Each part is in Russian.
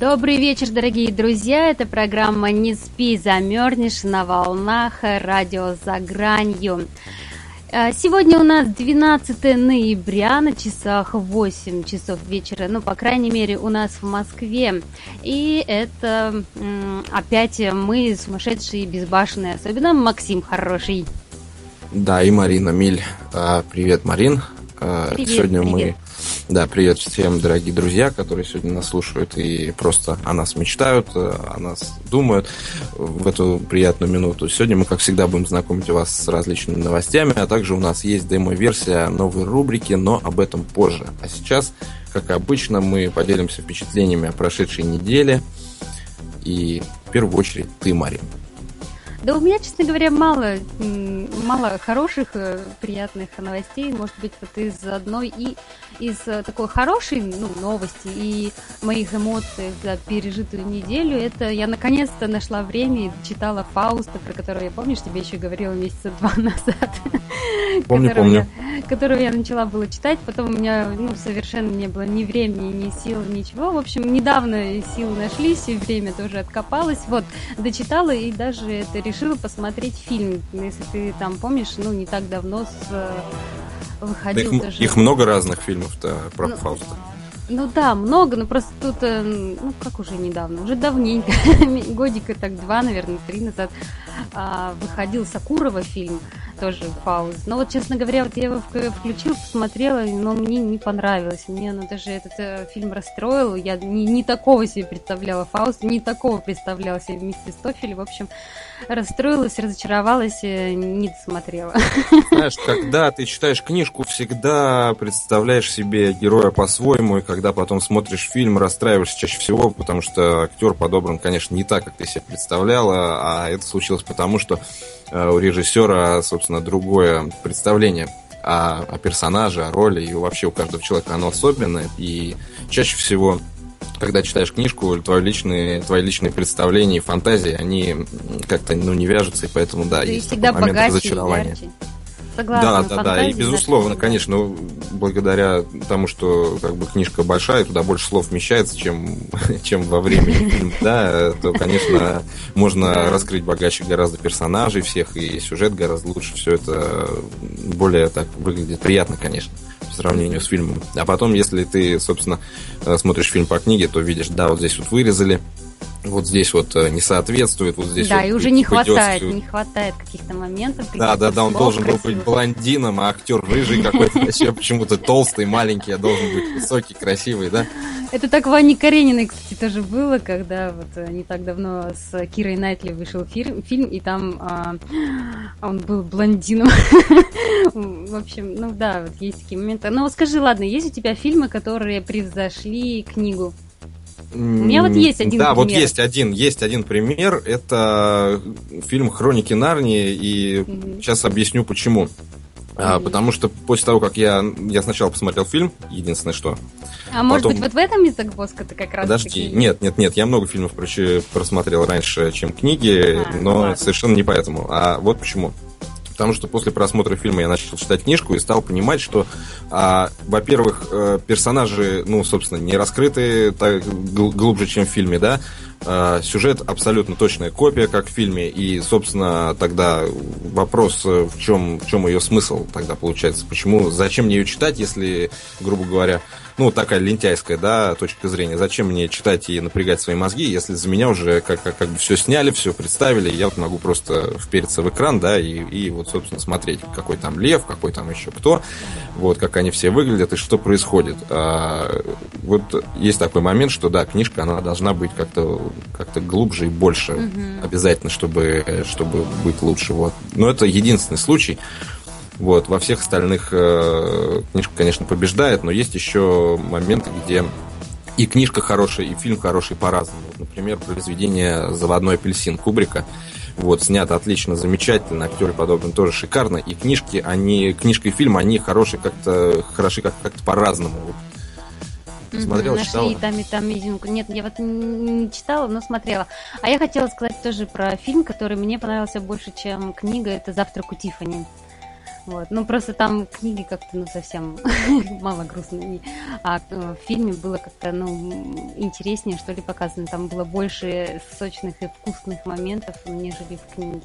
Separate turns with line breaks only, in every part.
Добрый вечер, дорогие друзья. Это программа «Не спи, замерзнешь» на волнах радио «За гранью». А, сегодня у нас 12 ноября, на часах 8 часов вечера, ну, по крайней мере, у нас в Москве. И это опять мы сумасшедшие, безбашенные, особенно Максим хороший.
Да, и Марина Миль. А, привет, Марин. А, привет, Сегодня привет. мы да, привет всем, дорогие друзья, которые сегодня нас слушают и просто о нас мечтают, э, о нас думают в эту приятную минуту. Сегодня мы, как всегда, будем знакомить вас с различными новостями, а также у нас есть демо-версия новой рубрики, но об этом позже. А сейчас, как обычно, мы поделимся впечатлениями о прошедшей неделе. И в первую очередь ты, Марин.
Да у меня, честно говоря, мало, мало хороших, э, приятных новостей. Может быть, вот из одной и из э, такой хорошей ну, новости и моих эмоций за пережитую неделю, это я наконец-то нашла время и читала Фауста, про которого я, помнишь, тебе еще говорила месяца два назад.
Помню, помню.
Я, которую я начала было читать, потом у меня ну, совершенно не было ни времени, ни сил, ничего. В общем, недавно силы нашлись, и время тоже откопалось. Вот, дочитала и даже это решила посмотреть фильм. Если ты там помнишь, ну, не так давно с выходил
их, даже... их много разных фильмов-то про ну, Фауста.
Ну да, много, но просто тут, э, ну как уже недавно, уже давненько, годика так два, наверное, три назад а, выходил Сокурова фильм, тоже Фауст. Но вот, честно говоря, вот я его включил, посмотрела, но мне не понравилось. Мне ну, даже этот э, фильм расстроил. Я не, не такого себе представляла Фауст, не такого представляла себе Мефистофель. В общем, расстроилась, разочаровалась, не досмотрела.
Знаешь, когда ты читаешь книжку, всегда представляешь себе героя по-своему, и когда потом смотришь фильм, расстраиваешься чаще всего, потому что актер подобран, конечно, не так, как ты себе представляла, а это случилось потому, что э, у режиссера, собственно, другое представление о, о персонаже, о роли, и вообще у каждого человека оно особенное, и чаще всего когда читаешь книжку, твои личные, твои личные представления и фантазии, они как-то ну, не вяжутся, и поэтому, да,
Ты есть всегда момент разочарования.
Согласна, да, да, да. И безусловно, конечно, благодаря тому, что как бы книжка большая, туда больше слов вмещается, чем, чем во времени фильма, да, то, конечно, можно раскрыть богаче гораздо персонажей всех, и сюжет гораздо лучше. Все это более так выглядит приятно, конечно сравнению с фильмом. А потом, если ты, собственно, э, смотришь фильм по книге, то видишь, да, вот здесь вот вырезали, вот здесь вот э, не соответствует, вот здесь
Да,
вот
и уже не хватает, не хватает каких-то моментов. Каких
да, да, да, он должен был быть блондином, а актер рыжий какой-то, вообще почему-то толстый, маленький, а должен быть высокий, красивый, да?
Это так Ване Карениной, кстати, тоже было, когда вот э, не так давно с Кирой Найтли вышел фильм, фильм и там а, он был блондином. В общем, ну да, вот есть такие моменты. Но скажи, ладно, есть у тебя фильмы, которые превзошли книгу? У меня вот есть один
да, пример. Да, вот есть один, есть один пример. Это фильм «Хроники Нарнии», и mm сейчас объясню почему. А, потому что после того, как я, я сначала посмотрел фильм, единственное что.
А потом... может быть, вот в этом загвоздка-то как раз
Подожди, таки... нет, нет, нет, я много фильмов, короче, просмотрел раньше, чем книги, а, но ну совершенно не поэтому. А вот почему. Потому что после просмотра фильма я начал читать книжку и стал понимать, что, а, во-первых, э, персонажи, ну, собственно, не раскрыты так глубже, чем в фильме, да. А, сюжет абсолютно точная копия, как в фильме, и, собственно, тогда вопрос, э, в чем, в чем ее смысл тогда получается, почему, зачем мне ее читать, если, грубо говоря, ну, такая лентяйская, да, точка зрения. Зачем мне читать и напрягать свои мозги, если за меня уже как, как, как бы все сняли, все представили, я вот могу просто впереться в экран, да, и, и вот, собственно, смотреть, какой там лев, какой там еще кто, вот, как они все выглядят и что происходит. А, вот есть такой момент, что, да, книжка, она должна быть как-то как глубже и больше угу. обязательно, чтобы, чтобы быть лучше, вот. Но это единственный случай, вот, во всех остальных э, книжка, конечно, побеждает, но есть еще моменты, где и книжка хорошая, и фильм хороший по-разному. Например, произведение «Заводной апельсин» Кубрика. Вот, снято отлично, замечательно, актеры подобны тоже шикарно. И книжки, они, книжка и фильм, они хорошие как-то, хороши как- как-то по-разному. Вот. Смотрела,
Нашли
читала?
и там, и там изюминку. Нет, я вот не читала, но смотрела. А я хотела сказать тоже про фильм, который мне понравился больше, чем книга. Это «Завтрак у Тиффани». Вот. Ну, просто там книги как-то, ну, совсем мало грустные. А э, в фильме было как-то, ну, интереснее, что ли, показано. Там было больше сочных и вкусных моментов, нежели в книге.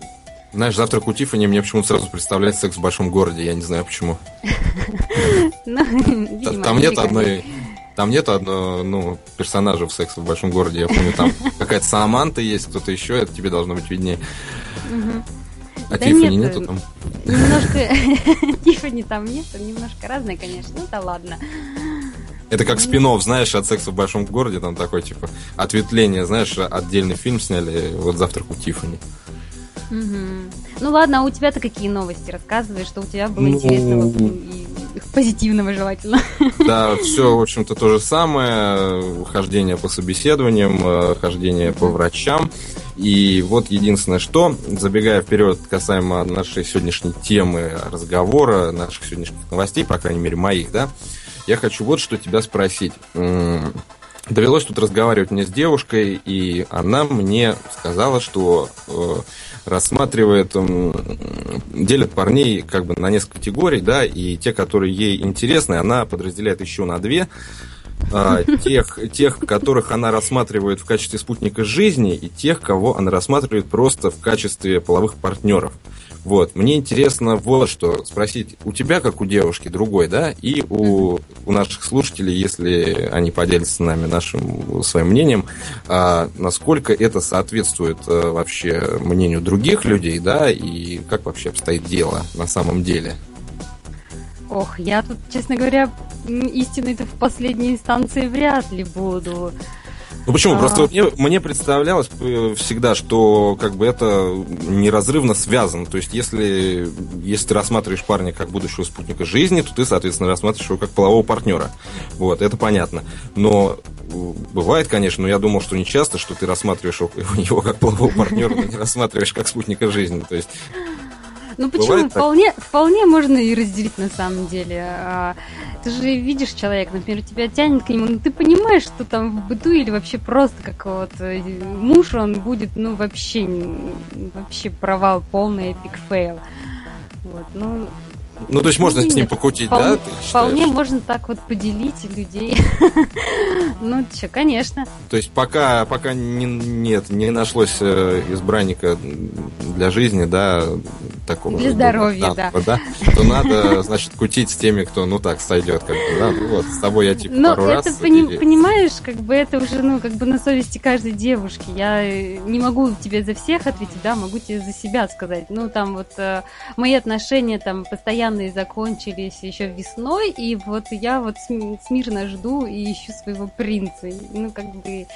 Знаешь, завтрак у Тиффани мне почему-то сразу представляется секс в большом городе, я не знаю почему.
Ну,
Там нет одной. Там нет одного, ну, персонажа в сексе в большом городе. Я помню, там какая-то Саманта есть, кто-то еще, это тебе должно быть виднее. А
Да
Тиффани
нет,
нету там.
Немножко Тиффани там нет, немножко разные, конечно. Ну да ладно.
Это как спин знаешь, от секса в большом городе, там такой, типа, ответвление, знаешь, отдельный фильм сняли, вот завтрак у Тиффани.
Ну ладно, а у тебя-то какие новости? Рассказывай, что у тебя было
Ну,
интересного и позитивного желательно.
Да, все, в общем-то, то же самое. Хождение по собеседованиям, э, хождение по врачам. И вот единственное, что, забегая вперед касаемо нашей сегодняшней темы разговора, наших сегодняшних новостей, по крайней мере, моих, да, я хочу вот что тебя спросить. Довелось тут разговаривать мне с девушкой, и она мне сказала, что э, рассматривает, м, делит парней как бы на несколько категорий, да, и те, которые ей интересны, она подразделяет еще на две. А, тех, тех, которых она рассматривает в качестве спутника жизни, и тех, кого она рассматривает просто в качестве половых партнеров. Вот, мне интересно вот что спросить, у тебя, как у девушки, другой, да, и у, у наших слушателей, если они поделятся с нами нашим своим мнением, а, насколько это соответствует а, вообще мнению других людей, да, и как вообще обстоит дело на самом деле.
Ох, я тут, честно говоря, истиной-то в последней инстанции вряд ли буду.
Ну почему?
А.
Просто вот мне, мне представлялось э, всегда, что как бы это неразрывно связано. То есть, если, если ты рассматриваешь парня как будущего спутника жизни, то ты, соответственно, рассматриваешь его как полового партнера. Вот, это понятно. Но э, бывает, конечно, но я думал, что не часто, что ты рассматриваешь его как полового партнера, но не рассматриваешь как спутника жизни. То есть,
Ну почему?
Бывает так?
Вполне, вполне можно и разделить на самом деле. А, ты же видишь человека, например, тебя тянет к нему, но ты понимаешь, что там в быту или вообще просто как вот э, муж он будет, ну вообще, вообще провал полный epic fail. Вот, ну,
ну, то есть можно с ним
Нет,
покутить,
вполне,
да?
вполне можно так вот поделить людей. Ну, что, конечно.
То есть пока, пока не, нет, не нашлось э, избранника для жизни, да, такого.
Для здоровья,
доброго, да, то надо, значит, кутить с теми, кто, ну так, сойдет, как бы, да. Ну вот, с тобой я типа
Но
пару
Ну, это,
раз.
пони- понимаешь, как бы это уже, ну, как бы на совести каждой девушки. Я э, не могу тебе за всех ответить, да, могу тебе за себя сказать. Ну, там вот э, мои отношения там постоянные закончились еще весной, и вот я вот см- смирно жду и ищу своего принца. Ну, как бы...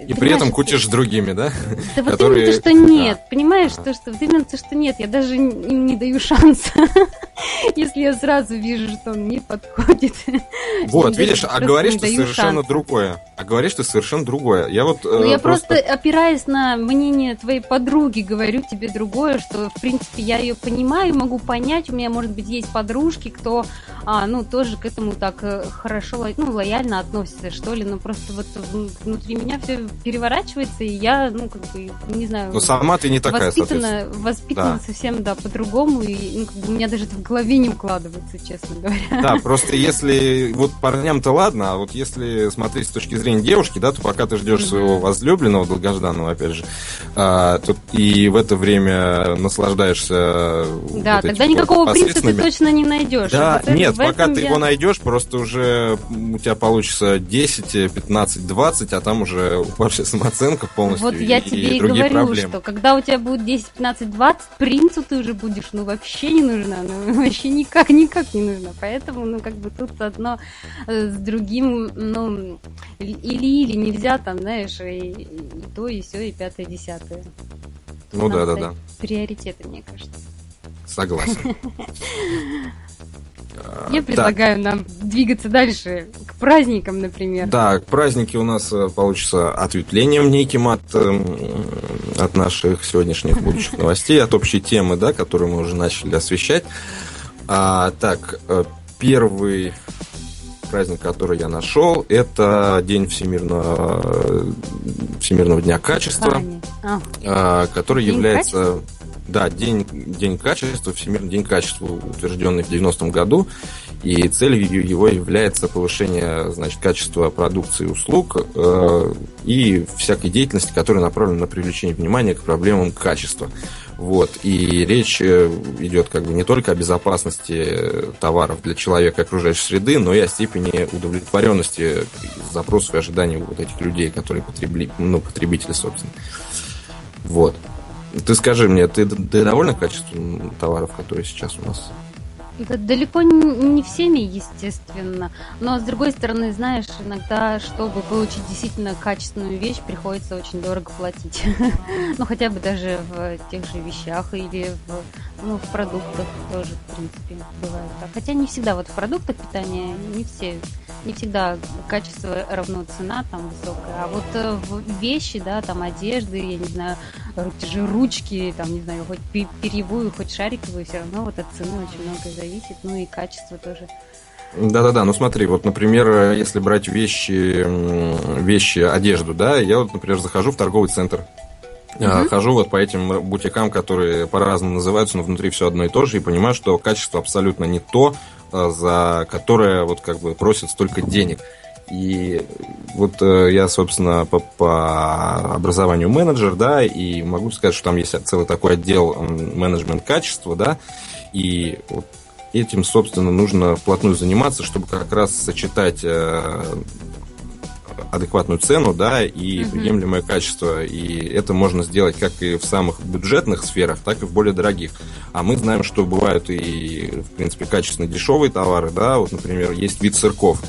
И при этом кутишь с другими, да?
Да вот
которые-
именно то, что нет,
Да.
понимаешь, то, что, вот именно то, что нет, я даже им не даю шанса, если я сразу вижу, что он не подходит.
Вот, видишь, а
просто
говоришь ты совершенно
шанса.
другое. А говоришь ты совершенно другое. Я вот
Ну,
э,
я просто, опираясь на мнение твоей подруги, говорю тебе другое, что, в принципе, я ее понимаю, могу понять. У меня, может быть, есть подружки, кто, а, ну, тоже к этому так э, хорошо, ну, лояльно относится, что ли. Но просто вот вн- внутри меня все переворачивается, и я, ну, как бы, не знаю...
Но сама ты не такая,
воспитана, воспитана
Да.
совсем, да, по-другому, и ну, как бы у меня даже это в голове не укладывается, честно говоря.
Да, просто если вот парням-то ладно, а вот если смотреть с точки зрения девушки, да, то пока ты ждешь своего возлюбленного, долгожданного, опять же, а, то и в это время наслаждаешься. вот
Да,
этим
тогда
вот
никакого принца ты точно не найдешь.
Да,
Вот
нет, пока ты
я-
его найдешь, просто уже у тебя получится 10, 15, 20, а там уже упавшая самооценка полностью
Вот я
и
тебе и
другие
говорю,
проблемы.
что когда у тебя будет 10, 15, 20, принцу ты уже будешь, ну, вообще не нужна, ну, вообще никак, никак не нужна. Поэтому, ну, как бы тут одно э, с другим, ну, или-или нельзя там, знаешь, и, и то, и все, и пятое, и десятое.
Ну
надо
да, да,
ставить
да,
Приоритеты, мне кажется.
согласен.
Я предлагаю нам двигаться дальше к праздникам, например.
Да, праздники у нас э, получится ответвлением неким от, эм, от наших сегодняшних будущих новостей, от общей темы, да, которую мы уже начали освещать. А, так, э, первый праздник, который я нашел, это День Всемирного, Всемирного дня качества, а. который День является... Качества? Да, день, день качества, Всемирный день качества, утвержденный в 90-м году. И целью его является повышение значит, качества продукции и услуг э, и всякой деятельности, которая направлена на привлечение внимания к проблемам качества. Вот. И речь э, идет как бы не только о безопасности товаров для человека и окружающей среды, но и о степени удовлетворенности запросов и ожиданий вот этих людей, которые потребли, ну, потребители, собственно. Вот. Ты скажи мне, ты, ты довольна качеством товаров, которые сейчас у нас
это далеко не всеми, естественно. Но, с другой стороны, знаешь, иногда, чтобы получить действительно качественную вещь, приходится очень дорого платить. Ну, хотя бы даже в тех же вещах или в, ну, продуктах тоже, в принципе, бывает. Хотя не всегда вот в продуктах питания не все не всегда качество равно цена там высокая, а вот э, в вещи, да, там одежды, я не знаю, же ручки, там, не знаю, хоть перьевую, хоть шариковую, все равно вот от цены очень многое зависит, ну и качество тоже.
Да-да-да, ну смотри, вот, например, если брать вещи, вещи, одежду, да, я вот, например, захожу в торговый центр, Uh-huh. Хожу вот по этим бутикам, которые по-разному называются, но внутри все одно и то же, и понимаю, что качество абсолютно не то, а, за которое вот как бы просят столько денег. И вот э, я, собственно, по, по образованию менеджер, да, и могу сказать, что там есть целый такой отдел менеджмент качества, да, и вот этим, собственно, нужно вплотную заниматься, чтобы как раз сочетать э, адекватную цену, да, и угу. приемлемое качество. И это можно сделать как и в самых бюджетных сферах, так и в более дорогих. А мы знаем, что бывают и, в принципе, качественно дешевые товары, да, вот, например, есть вид сырков,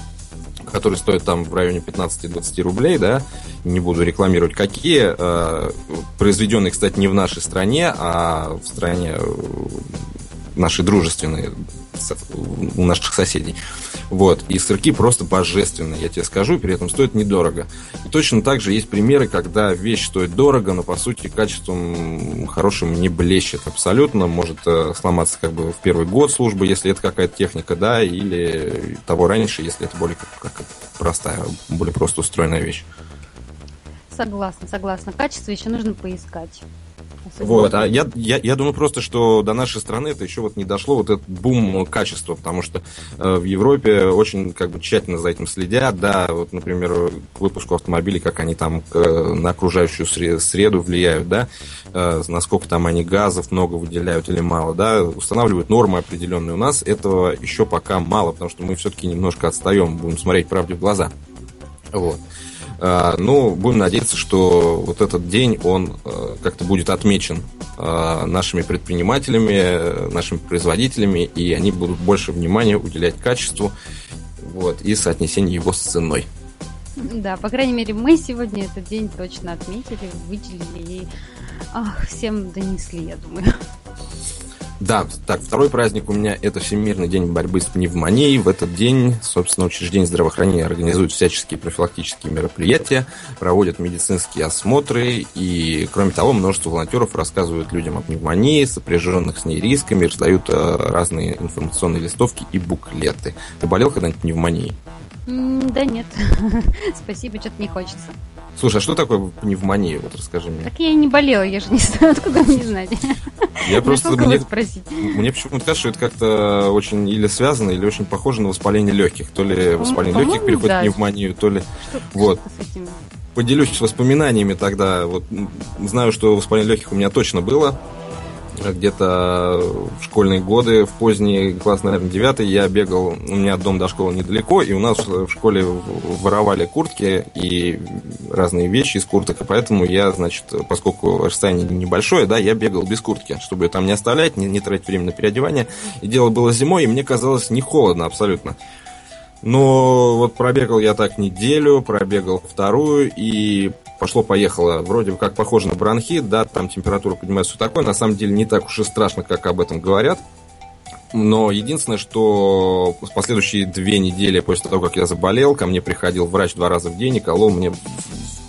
который стоит там в районе 15-20 рублей, да, не буду рекламировать какие, э, произведенные, кстати, не в нашей стране, а в стране э, нашей дружественной, у наших соседей. Вот. И сырки просто божественные, я тебе скажу, при этом стоят недорого. И точно так же есть примеры, когда вещь стоит дорого, но по сути качеством хорошим не блещет абсолютно. Может э, сломаться как бы в первый год службы, если это какая-то техника, да, или того раньше, если это более как, как простая, более просто устроенная вещь.
Согласна, согласна. Качество еще нужно поискать.
Вот, а я, я, я думаю просто, что до нашей страны это еще вот не дошло, вот этот бум качества, потому что э, в Европе очень как бы тщательно за этим следят, да, вот, например, к выпуску автомобилей, как они там э, на окружающую среду влияют, да, э, насколько там они газов много выделяют или мало, да, устанавливают нормы определенные. У нас этого еще пока мало, потому что мы все-таки немножко отстаем, будем смотреть правде в глаза. Вот. А, ну, будем надеяться, что вот этот день, он э, как-то будет отмечен э, нашими предпринимателями, нашими производителями, и они будут больше внимания уделять качеству вот, и соотнесению его с ценой.
Да, по крайней мере, мы сегодня этот день точно отметили, выделили и ах, всем донесли, я думаю.
Да, так, второй праздник у меня это Всемирный день борьбы с пневмонией. В этот день, собственно, учреждения здравоохранения организуют всяческие профилактические мероприятия, проводят медицинские осмотры и, кроме того, множество волонтеров рассказывают людям о пневмонии, сопряженных с ней рисками, раздают э, разные информационные листовки и буклеты. Ты болел когда-нибудь пневмонией?
Да нет, спасибо, что-то не хочется.
Слушай, а что такое пневмония? Вот расскажи мне.
Так я и не болела, я же не знаю, откуда мне знать.
Я просто мне, мне почему-то кажется, что это как-то очень или связано, или очень похоже на воспаление легких. То ли воспаление легких переходит да. в пневмонию, то ли. Что, вот. Поделюсь воспоминаниями тогда. Вот знаю, что воспаление легких у меня точно было где-то в школьные годы, в поздние класс, наверное, девятый, я бегал, у меня дом до школы недалеко, и у нас в школе воровали куртки и разные вещи из курток, и поэтому я, значит, поскольку расстояние небольшое, да, я бегал без куртки, чтобы там не оставлять, не, не тратить время на переодевание. И дело было зимой, и мне казалось не холодно абсолютно. Но вот пробегал я так неделю, пробегал вторую, и пошло-поехало. Вроде как похоже на бронхит, да, там температура поднимается, все такое. На самом деле не так уж и страшно, как об этом говорят. Но единственное, что в последующие две недели после того, как я заболел, ко мне приходил врач два раза в день и колол мне в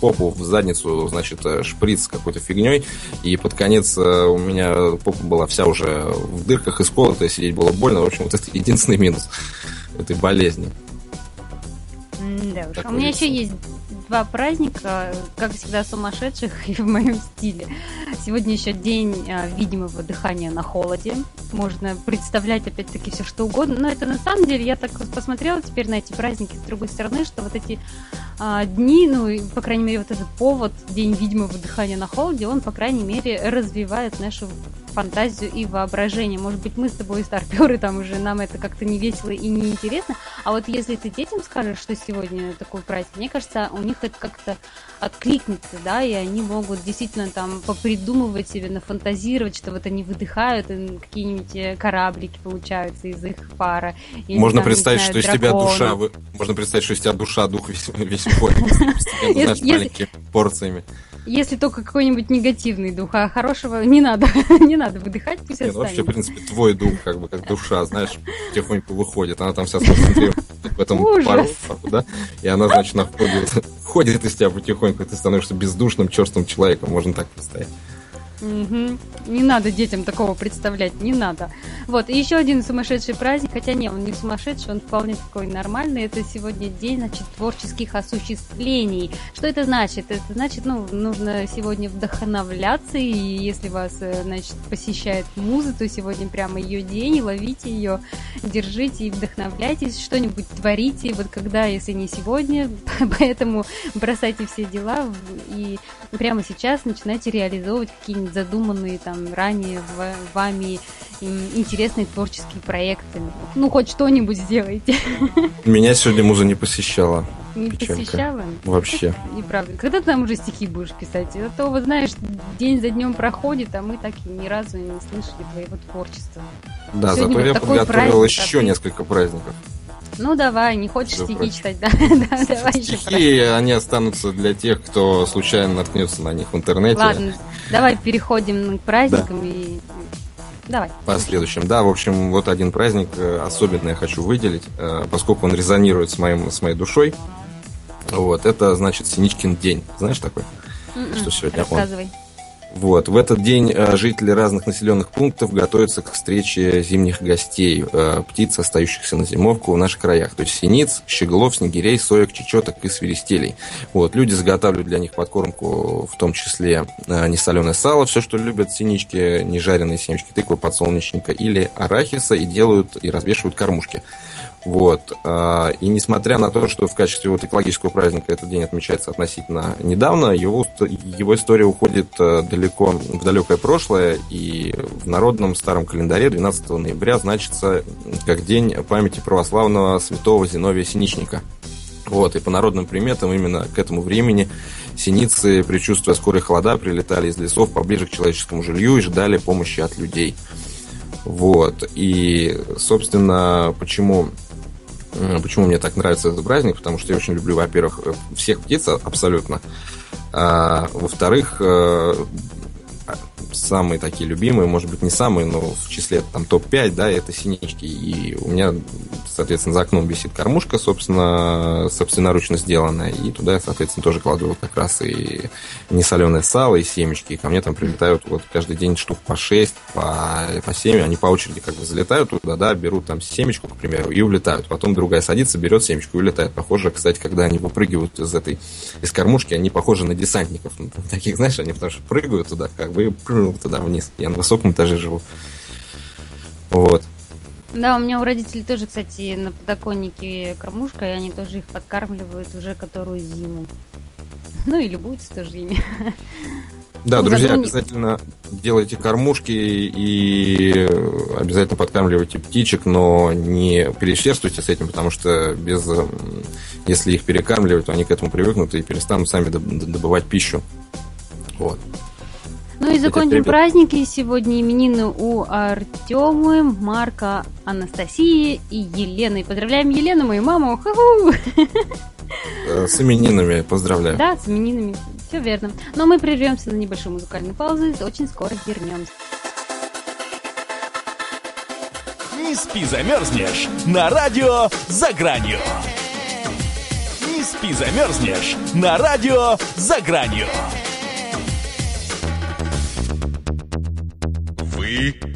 попу, в задницу, значит, э, шприц с какой-то фигней. И под конец э, у меня попа была вся уже в дырках и сколотая, сидеть было больно. В общем, вот это единственный минус этой болезни.
Да уж. У меня еще есть два праздника, как всегда, сумасшедших и в моем стиле. Сегодня еще день а, видимого дыхания на холоде. Можно представлять, опять-таки, все что угодно. Но это на самом деле, я так посмотрела теперь на эти праздники с другой стороны, что вот эти а, дни, ну, по крайней мере, вот этот повод, день видимого дыхания на холоде, он, по крайней мере, развивает нашу фантазию и воображение. Может быть, мы с тобой старперы, там уже нам это как-то не весело и не интересно. А вот если ты детям скажешь, что сегодня такой праздник, мне кажется, у них это как-то откликнется, да, и они могут действительно там попридумывать себе, нафантазировать, что вот они выдыхают, и какие-нибудь э, кораблики получаются из их пара.
Или, можно там, представить, знаю, что из тебя душа, можно представить, что из тебя душа, дух весь, весь уходит, маленькими порциями.
Если только какой-нибудь негативный дух, а хорошего не надо, не надо выдыхать, пусть Нет,
ну, Вообще, в принципе, твой дух, как бы, как душа, знаешь, потихоньку выходит. Она там вся сконцентрируется в этом пару, да? И она, значит, находит, входит из тебя потихоньку, и ты становишься бездушным, черствым человеком, можно так представить.
Угу. Не надо детям такого представлять, не надо. Вот, и еще один сумасшедший праздник, хотя не, он не сумасшедший, он вполне такой нормальный. Это сегодня день, значит, творческих осуществлений. Что это значит? Это значит, ну, нужно сегодня вдохновляться, и если вас, э, значит, посещает муза, то сегодня прямо ее день, ловите ее, держите и вдохновляйтесь, что-нибудь творите, вот когда, если не сегодня, поэтому бросайте все дела и прямо сейчас начинайте реализовывать какие-нибудь задуманные там ранее вами интересные творческие проекты. Ну, хоть что-нибудь сделайте.
Меня сегодня муза не посещала.
Не Печалька. посещала?
Вообще.
Неправда. Когда ты там уже стихи будешь писать? А то, вот знаешь, день за днем проходит, а мы так и ни разу не слышали твоего творчества.
Да, Сегодня зато вот я подготовил праздник, еще а ты... несколько праздников.
Ну давай, не хочешь Все стихи читать, да?
да давай Стихи, они останутся для тех, кто случайно наткнется на них в интернете.
Ладно, давай переходим к праздникам да. и Давай.
По следующим. Да, в общем, вот один праздник э, особенно я хочу выделить, э, поскольку он резонирует с, моим, с моей душой. Вот, это значит Синичкин день. Знаешь такой? Mm-mm. М-м. Что сегодня
Рассказывай. он?
Вот. В этот день э, жители разных населенных пунктов готовятся к встрече зимних гостей, э, птиц, остающихся на зимовку в наших краях. То есть синиц, щеглов, снегирей, соек, чечеток и свиристелей. Вот. Люди заготавливают для них подкормку, в том числе э, несоленое сало, все, что любят синички, нежаренные семечки тыквы, подсолнечника или арахиса, и делают и развешивают кормушки. Вот. А, и несмотря на то, что в качестве вот экологического праздника этот день отмечается относительно недавно, его, его история уходит э, далеко в далекое прошлое, и в народном старом календаре 12 ноября значится как день памяти православного святого Зиновия Синичника. Вот, и по народным приметам именно к этому времени синицы, предчувствуя скорые холода, прилетали из лесов поближе к человеческому жилью и ждали помощи от людей. Вот. И, собственно, почему Почему мне так нравится этот праздник? Потому что я очень люблю, во-первых, всех птиц абсолютно. А, во-вторых, э, самые такие любимые, может быть, не самые, но в числе там топ-5, да, это синички. И у меня, соответственно, за окном висит кормушка, собственно, собственноручно сделанная. И туда соответственно, тоже кладу как раз и несоленое сало, и семечки. И ко мне там прилетают вот каждый день штук по 6, по, по 7. Они по очереди как бы залетают туда, да, берут там семечку, к примеру, и улетают. Потом другая садится, берет семечку и улетает. Похоже, кстати, когда они выпрыгивают из этой, из кормушки, они похожи на десантников. Таких, знаешь, они потому что прыгают туда, как бы, и туда вниз. Я на высоком этаже живу. Вот.
Да, у меня у родителей тоже, кстати, на подоконнике кормушка, и они тоже их подкармливают уже которую зиму. Ну и любуются тоже ими.
Да, ну, друзья, обязательно делайте кормушки и обязательно подкармливайте птичек, но не переусердствуйте с этим, потому что без, если их перекармливать, то они к этому привыкнут и перестанут сами добывать пищу. Вот.
Ну и закончим праздники. Сегодня именины у Артемы, Марка, Анастасии и Елены. Поздравляем Елену, мою маму. Ху-ху!
Э, с именинами поздравляю.
Да, с именинами. Все верно. Но мы прервемся на небольшую музыкальную паузу и очень скоро вернемся.
Не спи, замерзнешь на радио «За гранью». Не спи, замерзнешь на радио «За гранью».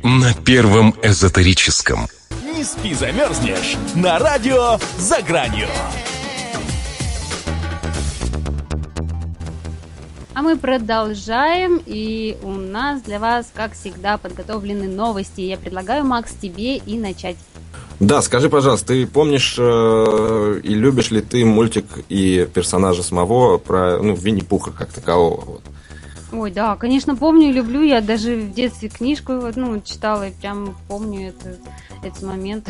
На первом эзотерическом.
Не спи, замерзнешь на радио «За гранью».
А мы продолжаем, и у нас для вас, как всегда, подготовлены новости. Я предлагаю, Макс, тебе и начать.
Да, скажи, пожалуйста, ты помнишь э, и любишь ли ты мультик и персонажа самого про ну, Винни-Пуха как такового? Вот.
Ой, да, конечно, помню, люблю. Я даже в детстве книжку ну, читала и прям помню этот, этот момент.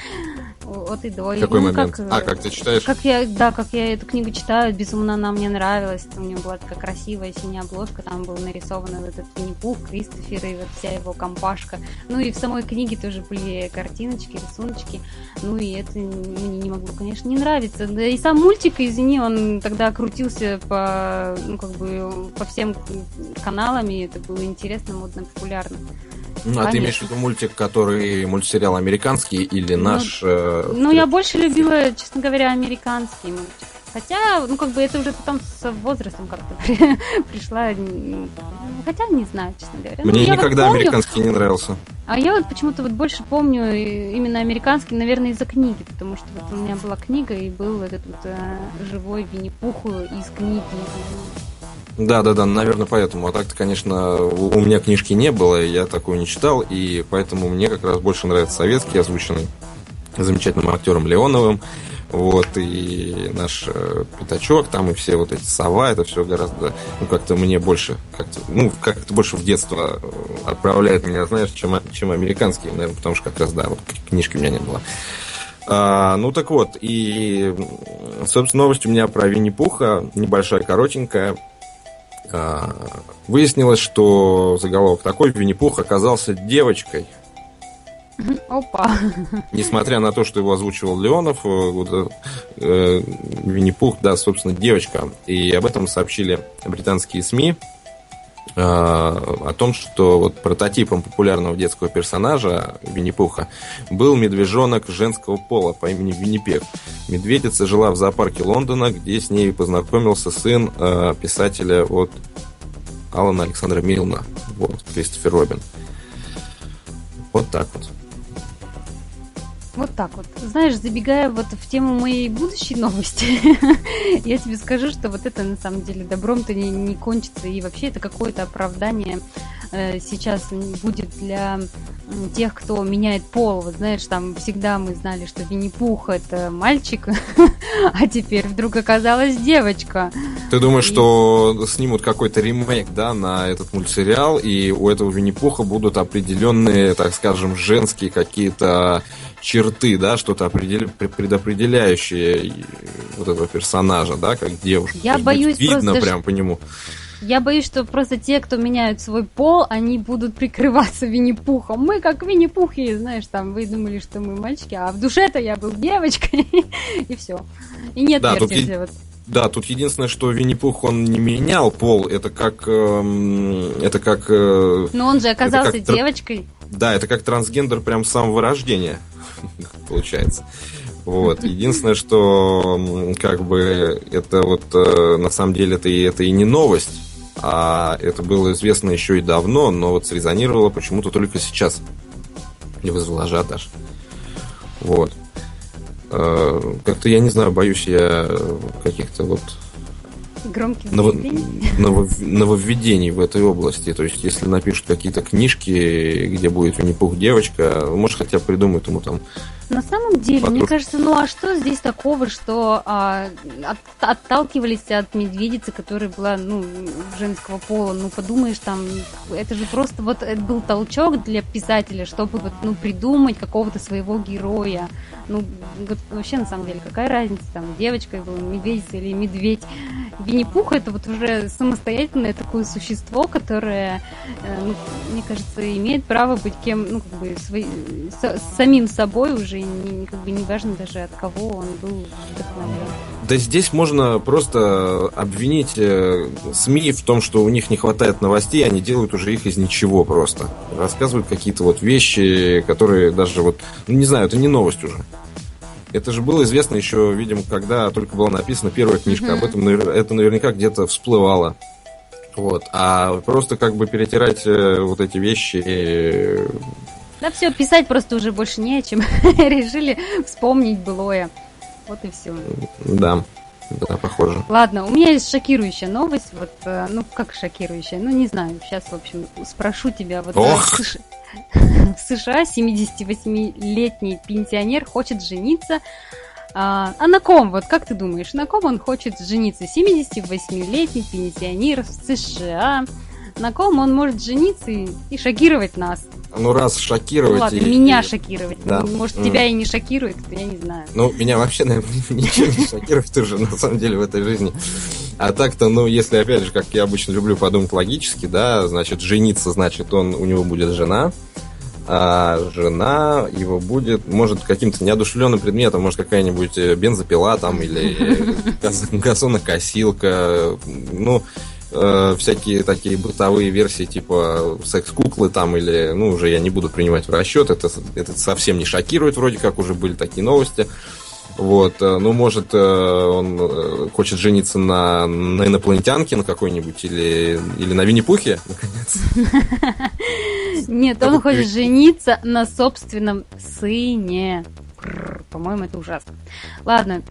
от и до.
Какой ну, момент? Как, а, как ты читаешь?
Как я, да, как я эту книгу читаю, безумно она мне нравилась. У нее была такая красивая синяя обложка, там был нарисован этот Винни-Пух, Кристофер и вот вся его компашка. Ну и в самой книге тоже были картиночки, рисуночки. Ну и это мне не могло, конечно, не нравиться. Да и сам мультик, извини, он тогда крутился по, ну, как бы, по всем каналам, и это было интересно, модно, популярно.
Ну, а ты имеешь в виду мультик, который мультсериал американский или ну, наш?
Э, ну, я больше любила, честно говоря, американский мультик. Хотя, ну, как бы это уже потом с возрастом как-то пришла. Хотя не знаю, честно говоря.
Мне
ну,
никогда вот помню, американский не нравился.
А я вот почему-то вот больше помню именно американский, наверное, из-за книги, потому что вот у меня была книга и был этот вот э, живой Винни-Пух из книги.
Да, да, да, наверное, поэтому. А так-то, конечно, у меня книжки не было, я такую не читал, и поэтому мне как раз больше нравится советский, озвученный замечательным актером Леоновым. Вот, и наш э, пятачок, там и все вот эти сова, это все гораздо, ну, как-то мне больше, как-то, ну, как-то больше в детство отправляет меня, знаешь, чем, чем американские, наверное, потому что как раз, да, вот книжки у меня не было. А, ну так вот, и, собственно, новость у меня про Винни-Пуха, небольшая, коротенькая. А, выяснилось, что заголовок такой, Винни-Пух оказался девочкой.
Опа.
Несмотря на то, что его озвучивал Леонов, э, вот, э, Винни-Пух, да, собственно, девочка. И об этом сообщили британские СМИ. Э, о том, что вот прототипом популярного детского персонажа Винни-Пуха был медвежонок женского пола по имени Виннипег. Медведица жила в зоопарке Лондона, где с ней познакомился сын э, писателя от Алана Александра Милна, вот, Кристофер Робин. Вот так вот.
Вот так вот. Знаешь, забегая вот в тему моей будущей новости, я тебе скажу, что вот это на самом деле добром-то не, не кончится. И вообще это какое-то оправдание э, сейчас будет для тех, кто меняет пол. Вот знаешь, там всегда мы знали, что Винни-Пух это мальчик, а теперь вдруг оказалась девочка.
Ты думаешь, и... что снимут какой-то ремейк, да, на этот мультсериал, и у этого Винни-Пуха будут определенные, так скажем, женские какие-то черты, да, что-то определ... предопределяющее вот этого персонажа, да, как девушка.
Я боюсь
видно просто, прям по нему.
Я боюсь, что просто те, кто меняют свой пол, они будут прикрываться Винни-Пухом. Мы как Винни-Пухи, знаешь, там, вы думали, что мы мальчики, а в душе-то я был девочкой, и все. И нет
да, версии. Тут... Да, тут единственное, что Винни-Пух, он не менял пол, это как... Э, это как... Э,
Но он же оказался как, девочкой.
Да, это как трансгендер прям с самого рождения, получается. Вот. Единственное, что как бы это вот э, на самом деле это, это и не новость, а это было известно еще и давно, но вот срезонировало почему-то только сейчас. И вызвало ажиотаж. Вот. Э, как-то я не знаю, боюсь я каких-то вот
громких ново-
новов- нововведений в этой области. То есть, если напишут какие-то книжки, где будет Винни-Пух девочка, может, хотя бы придумают ему там
на самом деле, Подружка. мне кажется, ну а что здесь такого, что а, от, отталкивались от медведицы, которая была, ну, женского пола? Ну, подумаешь, там, это же просто вот это был толчок для писателя, чтобы вот, ну, придумать какого-то своего героя. Ну, вот, вообще, на самом деле, какая разница, там, девочка была, медведица или медведь. Винни-Пух это вот уже самостоятельное такое существо, которое, э, ну, мне кажется, имеет право быть кем, ну, как бы, свои, с, самим собой уже не, как бы не важно даже от кого он был вдохновлен.
Да здесь можно просто обвинить э, СМИ в том, что у них не хватает новостей, они делают уже их из ничего просто. Рассказывают какие-то вот вещи, которые даже вот, ну не знаю, это не новость уже. Это же было известно еще, видимо, когда только была написана первая книжка. Mm-hmm. Об этом это наверняка где-то всплывало. Вот. А просто как бы перетирать э, вот эти вещи. Э,
да все, писать просто уже больше не о чем. Решили вспомнить былое. Вот и все.
Да. Да, похоже.
Ладно, у меня есть шокирующая новость. Вот, э, ну, как шокирующая? Ну, не знаю. Сейчас, в общем, спрошу тебя. Вот,
Ох!
В США 78-летний пенсионер хочет жениться а, а на ком, вот как ты думаешь, на ком он хочет жениться? 78-летний пенсионер в США. На ком он может жениться и, и шокировать нас?
Ну, раз шокировать... Ну,
ладно,
и...
меня шокировать. Да. Может, mm. тебя и не шокирует, я не знаю.
Ну, меня вообще, наверное, ничего не шокирует уже, на самом деле, в этой жизни. А так-то, ну, если, опять же, как я обычно люблю подумать логически, да, значит, жениться, значит, он, у него будет жена, а жена его будет, может, каким-то неодушевленным предметом, может, какая-нибудь э, бензопила там или газонокосилка, ну, э, всякие такие бытовые версии типа секс-куклы там или, ну, уже я не буду принимать в расчет, это, это совсем не шокирует, вроде как уже были такие новости. Вот, э, ну, может, он хочет жениться на, на инопланетянке на какой-нибудь или, или на Винни-Пухе, наконец.
Нет, он хочет жениться на собственном сыне. По-моему, это ужасно. Ладно,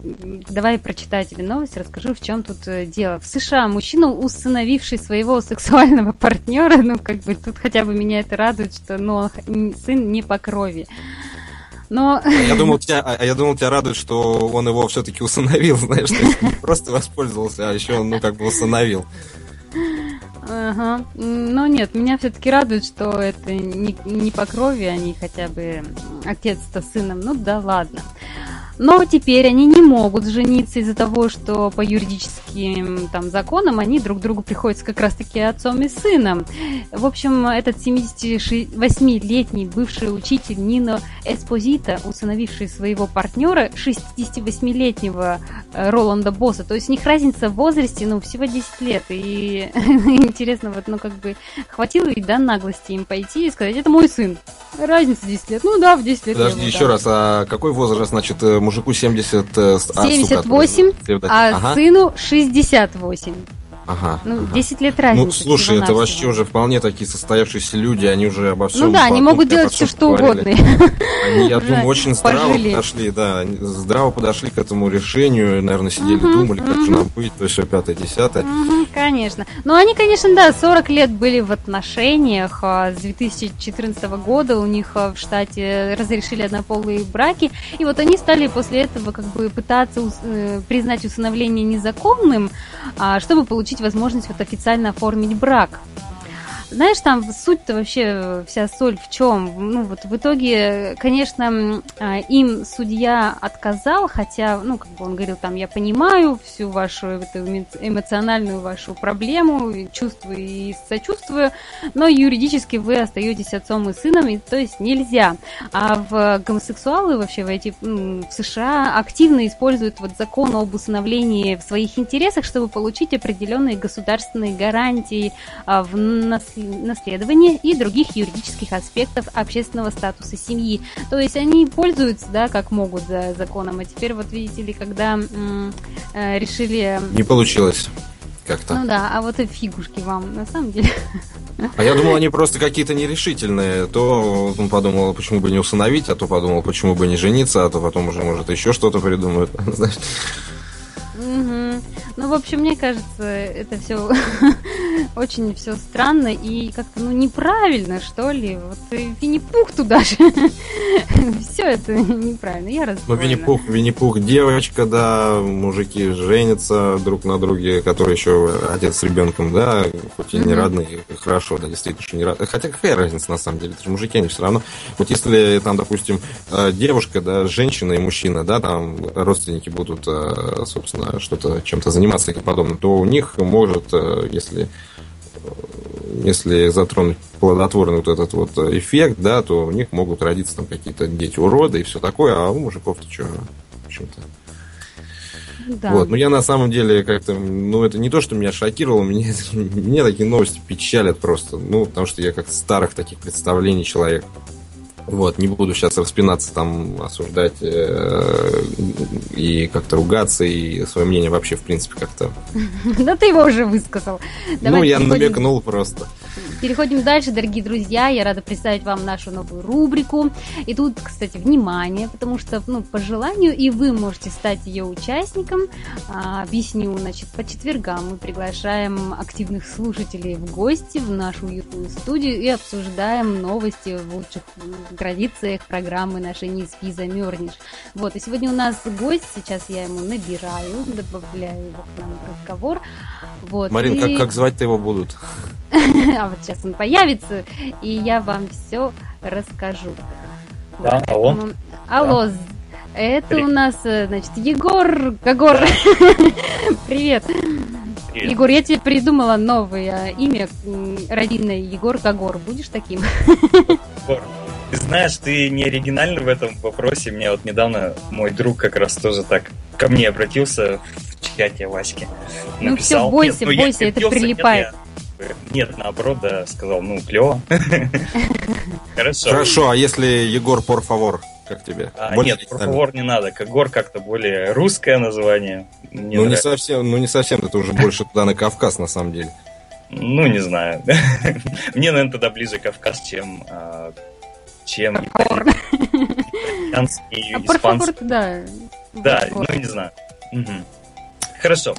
давай прочитаю тебе новость, расскажу, в чем тут э, дело. В США мужчина, усыновивший своего сексуального партнера, ну, как бы тут хотя бы меня это радует, что ну, сын не по крови. Но...
Я думал, тебя, а я думал, тебя радует, что он его все-таки усыновил, знаешь, просто воспользовался, а еще он, ну, как бы усыновил.
Ага. Но нет, меня все-таки радует, что это не, не по крови, они хотя бы отец-то сыном. Ну да ладно. Но теперь они не могут жениться из-за того, что по юридическим там, законам они друг другу приходятся как раз-таки отцом и сыном. В общем, этот 78-летний бывший учитель Нино Эспозита, усыновивший своего партнера, 68-летнего э, Роланда Босса, то есть у них разница в возрасте, ну, всего 10 лет. И интересно, вот, ну, как бы хватило и да, наглости им пойти и сказать, это мой сын. Разница 10 лет. Ну да, в 10 лет.
Подожди, еще раз, а какой возраст, значит, мужику 70...
78, а, а ага. сыну 68.
Ага.
Ну,
ага.
10 лет разницы.
Ну, слушай, это вообще уже вполне такие состоявшиеся люди, они уже обо всем...
Ну да, они могут делать все, что угодно.
Они, я думаю, очень здраво подошли, да, здраво подошли к этому решению, наверное, сидели, думали, как же нам быть, то есть все пятое, десятое.
Конечно. Ну, они, конечно, да, 40 лет были в отношениях, а с 2014 года у них а, в штате разрешили однополые браки, и вот они стали после этого как бы пытаться э, признать усыновление незаконным, чтобы получить получить возможность вот официально оформить брак. Знаешь, там суть-то вообще вся соль в чем? Ну, вот в итоге, конечно, а, им судья отказал, хотя, ну, как бы он говорил, там, я понимаю всю вашу эту эмоциональную вашу проблему, чувствую и сочувствую, но юридически вы остаетесь отцом и сыном, и, то есть нельзя. А в гомосексуалы вообще в, эти, в США активно используют вот закон об усыновлении в своих интересах, чтобы получить определенные государственные гарантии а, в наследство наследования и других юридических аспектов общественного статуса семьи. То есть они пользуются, да, как могут за законом. А теперь вот видите ли, когда э, решили...
Не получилось как-то.
Ну да, а вот и фигушки вам, на самом деле.
А я думал, они просто какие-то нерешительные. То он подумал, почему бы не усыновить, а то подумал, почему бы не жениться, а то потом уже, может, еще что-то придумают. Знаешь.
Угу. Ну, в общем, мне кажется, это все очень все странно и как-то ну неправильно, что ли. Вот Винни-Пух туда же. все это неправильно. Я расстроена.
Ну, Винни-Пух, Винни-Пух девочка, да, мужики женятся друг на друге, который еще отец с ребенком, да, хоть и не родные, хорошо, да, действительно, что не родные. Хотя какая разница на самом деле? Это же мужики, они все равно. Вот если там, допустим, э, девушка, да, женщина и мужчина, да, там родственники будут, э, собственно, что-то чем-то заниматься и подобное, то у них может, э, если если затронуть плодотворный вот этот вот эффект, да, то у них могут родиться там какие-то дети-уроды и все такое, а у мужиков-то что, в общем-то. Да. Вот. Но я на самом деле как-то, ну, это не то, что меня шокировало, меня, меня такие новости печалят просто. Ну, потому что я как старых таких представлений человек. Вот, не буду сейчас распинаться, там, осуждать э, и как-то ругаться, и свое мнение вообще, в принципе, как-то...
Да ты его уже высказал.
Ну, я намекнул просто.
Переходим дальше, дорогие друзья. Я рада представить вам нашу новую рубрику. И тут, кстати, внимание, потому что, ну, по желанию, и вы можете стать ее участником. А, объясню, значит, по четвергам мы приглашаем активных слушателей в гости в нашу уютную студию и обсуждаем новости в лучших традициях программы нашей «Не спи, замерзнешь». Вот, и сегодня у нас гость, сейчас я ему набираю, добавляю его к нам в разговор.
Вот, Марин, и... как, как звать-то его будут?
А вот сейчас он появится, и я вам все расскажу.
Да, алло.
Алло, да. это Привет. у нас, э, значит, Егор Гагор. Привет. Привет. Егор, я тебе придумала новое имя, родинное Егор Гагор. Будешь таким?
Егор. Ты знаешь, ты не оригинальный в этом вопросе. Мне вот недавно мой друг как раз тоже так ко мне обратился в чате Ваське.
Ну все, бойся, нет, ну, бойся, это прилипает.
Нет, нет, наоборот, да, сказал, ну, клево.
Хорошо. Хорошо, а если Егор, favor, как тебе?
А, нет, favor не надо. Егор как-то более русское название.
Мне ну, нравится. не совсем, ну, не совсем, это уже больше туда на Кавказ, на самом деле.
Ну, не знаю. Мне, наверное, тогда ближе Кавказ, чем а, чем итальянский,
а испанский. да.
Да, ну не знаю. Хорошо.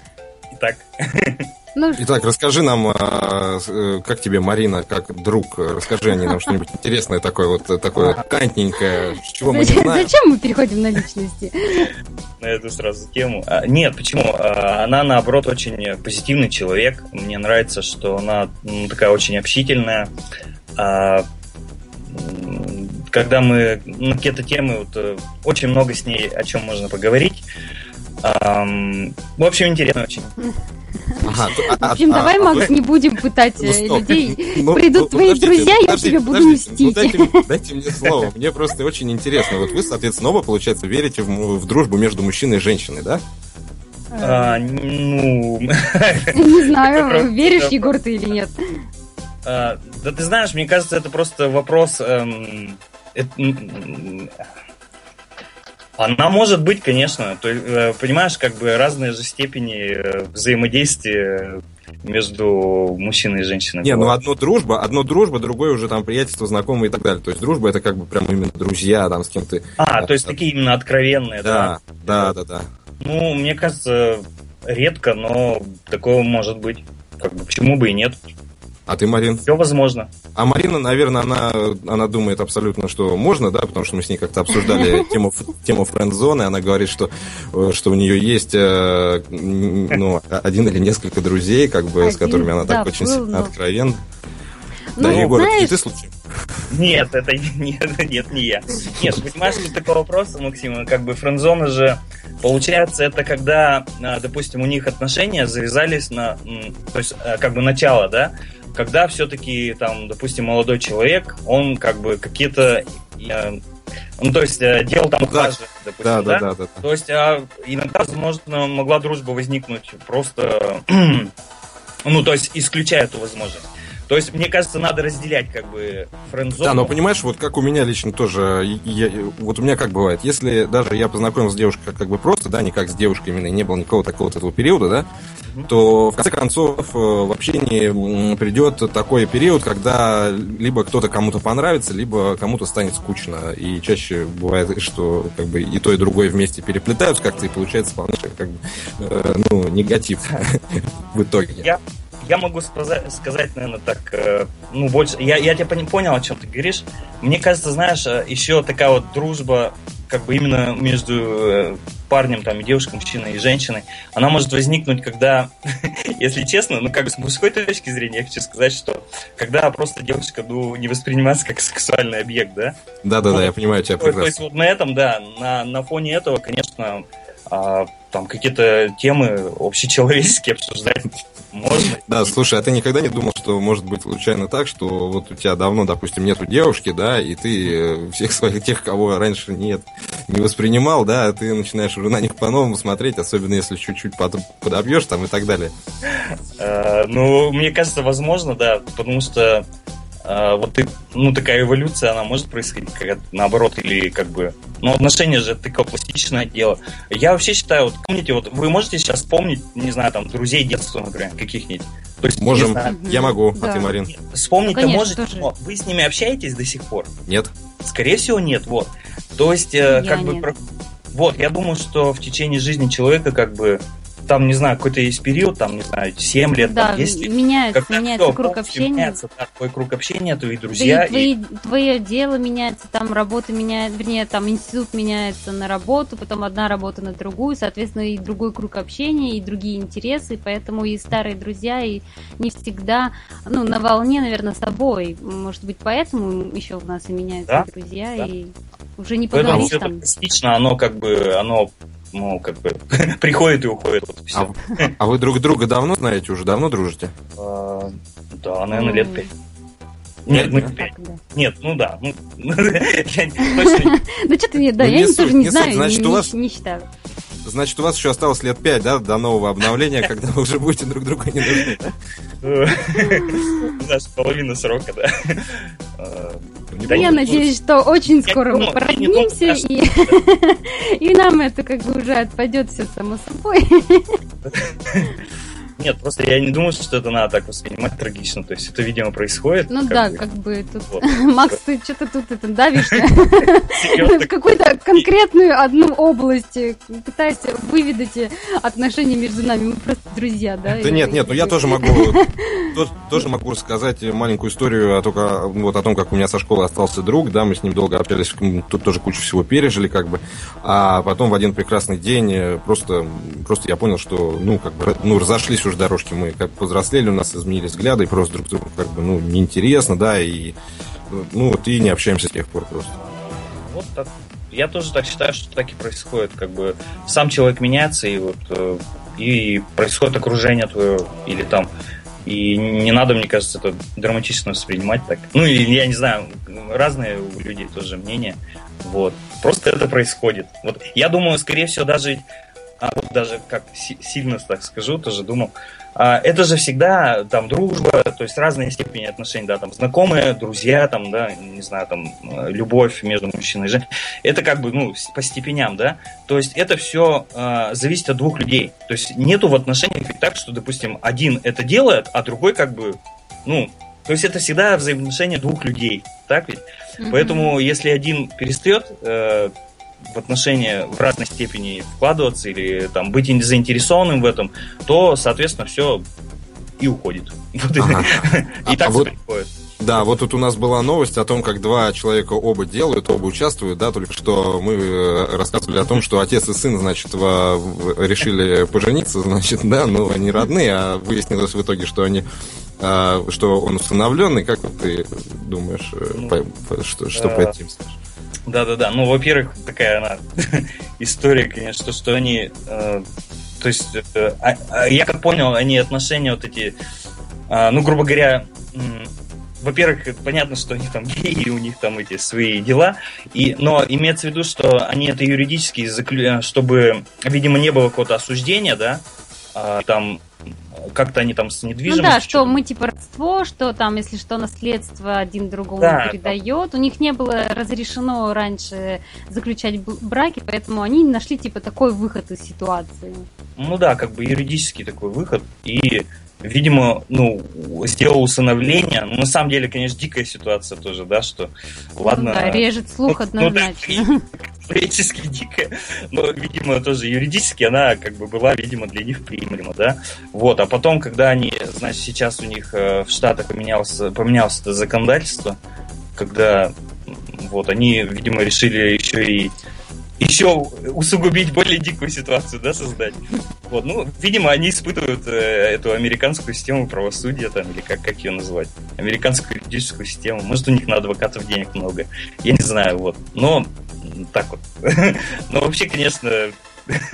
Итак.
Ну, Итак, расскажи нам, а, э, как тебе Марина, как друг, расскажи о ней нам что-нибудь интересное такое вот, такое кантненькое, чего мы не знаем.
Зачем мы переходим на личности?
На эту сразу тему. А, нет, почему? А, она, наоборот, очень позитивный человек. Мне нравится, что она ну, такая очень общительная когда мы на какие-то темы, вот, э, очень много с ней о чем можно поговорить. В общем, интересно очень.
Ага, а, в общем, а, давай, а, Макс, не будем пытать ну, э, людей. Ну, Придут ну, твои друзья, я тебе буду мстить.
дайте, мне слово. Мне просто очень интересно. Вот вы, соответственно, оба, получается, верите в, дружбу между мужчиной и женщиной, да?
А, ну...
Не знаю, веришь, Егор, ты или нет.
Да ты знаешь, мне кажется, это просто вопрос... Она может быть, конечно. То, э, понимаешь, как бы разные же степени э, взаимодействия между мужчиной и женщиной.
Не, ну одно дружба, одно дружба, другое уже там приятельство, знакомые и так далее. То есть дружба это как бы прям именно друзья, там с кем ты.
А, то есть такие именно откровенные,
да? Да, да, да, да.
Ну, мне кажется, редко, но такого может быть. Как бы почему бы и нет?
А ты, Марин?
Все возможно.
А Марина, наверное, она, она думает абсолютно, что можно, да, потому что мы с ней как-то обсуждали тему, тему френд-зоны. Она говорит, что, э, что у нее есть э, ну, один или несколько друзей, как бы, один, с которыми она да, так очень был, но... откровенна. Ну, да, Егор, знаешь... это ты случай?
Нет, это нет, нет, не я. Нет, понимаешь, тут такой вопрос, Максим, как бы френдзона же, получается, это когда, а, допустим, у них отношения завязались на, то есть, а, как бы начало, да, когда все-таки, там, допустим, молодой человек, он как бы какие-то э, ну, то есть э, делал там да. допустим, да, да, да, да, да. То есть а, иногда, возможно, могла дружба возникнуть просто, ну, то есть исключая эту возможность. То есть, мне кажется, надо разделять как бы френдзону.
Да, но понимаешь, вот как у меня лично тоже, я, вот у меня как бывает, если даже я познакомился с девушкой как бы просто, да, не как с девушкой именно, не было никакого такого вот этого периода, да, то в конце концов э, в общении придет такой период, когда либо кто-то кому-то понравится, либо кому-то станет скучно. И чаще бывает, что как бы и то, и другое вместе переплетаются как-то, и получается вполне как бы, э, ну, негатив в итоге.
Я я могу сказать, сказать, наверное, так, э, ну, больше, я, я тебя не понял, о чем ты говоришь. Мне кажется, знаешь, э, еще такая вот дружба, как бы именно между э, парнем, там, и девушкой, мужчиной и женщиной, она может возникнуть, когда, если честно, ну, как бы с мужской точки зрения, я хочу сказать, что когда просто девушка, ну, не воспринимается как сексуальный объект, да?
Да-да-да, я понимаю тебя прекрасно.
То есть вот на этом, да, на, на фоне этого, конечно, а, там какие-то темы общечеловеческие обсуждать можно.
Да, слушай, а ты никогда не думал, что может быть случайно так, что вот у тебя давно, допустим, нету девушки, да, и ты э, всех своих тех, кого раньше нет, не воспринимал, да, ты начинаешь уже на них по-новому смотреть, особенно если чуть-чуть подобьешь там и так далее.
А, ну, мне кажется, возможно, да, потому что вот ты, ну, такая эволюция, она может происходить как наоборот, или как бы... Ну, отношения же это такое пластичное дело. Я вообще считаю, вот помните, вот вы можете сейчас вспомнить, не знаю, там, друзей детства, например, каких-нибудь?
То есть, Можем. Я могу, да. а ты, Марин?
Вспомнить-то можете, тоже. но вы с ними общаетесь до сих пор?
Нет.
Скорее всего, нет, вот. То есть, э, как нет. бы... Вот, я думаю, что в течение жизни человека как бы там, не знаю, какой-то есть период, там, не знаю, 7 лет,
да,
там, 10 лет.
меняется, когда меняется все, круг общения.
Меняется, да, твой круг общения, твои друзья.
Да и, твои, и... твое дело меняется, там работа меняется, вернее, там институт меняется на работу, потом одна работа на другую, соответственно, и другой круг общения, и другие интересы, поэтому и старые друзья, и не всегда, ну, на волне, наверное, с тобой. Может быть, поэтому еще у нас и меняются да? друзья, да. и уже не поговоришь
Поэтому там. Частично оно как бы, оно ну, как бы, приходит и уходит. Вот,
все. А, а вы друг друга давно знаете, уже давно дружите?
А, да, наверное, лет пять. Нет, ну, нет, ну да. Ну,
ну что ты, да, ну, я тоже не знаю, не считаю.
Значит, у вас еще осталось лет пять, да, до нового обновления, когда вы уже будете друг другу не нужны,
Наша половина срока, да.
Да я надеюсь, что очень скоро мы породнимся, и, и нам это как бы уже отпадет все само собой.
Нет, просто я не думаю, что это надо так воспринимать трагично. То есть это, видимо, происходит.
Ну да, бы. как бы тут... Вот. Макс, ты что-то тут это давишь в какую-то конкретную одну область, пытаешься выведать отношения между нами. Мы просто друзья, да?
Да нет, нет, ну я тоже могу тоже могу рассказать маленькую историю о, только, вот, о том, как у меня со школы остался друг, да, мы с ним долго общались, тут тоже кучу всего пережили, как бы, а потом в один прекрасный день просто, просто я понял, что, ну, как бы, ну, разошлись уже дорожки, мы как повзрослели, у нас изменились взгляды, и просто друг другу как бы, ну, неинтересно, да, и, ну, вот и не общаемся с тех пор просто.
Вот так. Я тоже так считаю, что так и происходит, как бы сам человек меняется, и вот э, и происходит окружение твое, или там и не надо, мне кажется, это драматично воспринимать так. Ну, или, я не знаю, разные у людей тоже мнения. Вот. Просто это происходит. Вот я думаю, скорее всего, даже а вот даже как сильно так скажу, тоже думал, а, это же всегда там дружба, то есть разные степени отношений, да, там знакомые, друзья, там, да, не знаю, там любовь между мужчиной и женщиной. Это как бы, ну, по степеням, да. То есть это все а, зависит от двух людей. То есть нету в отношениях так, что, допустим, один это делает, а другой как бы, ну, то есть это всегда взаимоотношения двух людей, так ведь? Mm-hmm. Поэтому если один перестает э, в отношения в разной степени вкладываться или там быть заинтересованным в этом, то, соответственно, все и уходит. Ага.
И так а происходит. Да, вот тут у нас была новость о том, как два человека оба делают, оба участвуют, да, только что мы э, рассказывали о том, что отец и сын, значит, решили пожениться, значит, да, но они родные, а выяснилось в итоге, что они а, что он установленный, как ты думаешь, э, ну, по, что, что по этим скажешь?
Да-да-да. Ну, во-первых, такая она история, конечно, что они... Э, то есть, э, а, а, я как понял, они отношения вот эти... Э, ну, грубо говоря, э, во-первых, понятно, что они там геи, у них там эти свои дела, и, но имеется в виду, что они это юридически, заклю... чтобы, видимо, не было какого-то осуждения, да, а, там как-то они там с недвижимостью...
Ну да, что мы типа родство, что там, если что, наследство один другому да, передает. Да. У них не было разрешено раньше заключать браки, поэтому они нашли типа такой выход из ситуации.
Ну да, как бы юридический такой выход. И видимо, ну, сделал усыновление. Ну, на самом деле, конечно, дикая ситуация тоже, да, что, ладно...
Да, режет слух ну, однозначно. Ну,
дикая, но, видимо, тоже юридически она, как бы, была, видимо, для них приемлема, да. Вот, а потом, когда они, значит, сейчас у них э, в Штатах поменялось, поменялось это законодательство, когда, вот, они, видимо, решили еще и еще усугубить более дикую ситуацию, да, создать. Вот, ну, видимо, они испытывают э, эту американскую систему правосудия, там, или как, как ее называть, американскую юридическую систему. Может, у них на адвокатов денег много, я не знаю, вот. Но так вот. Но вообще, конечно,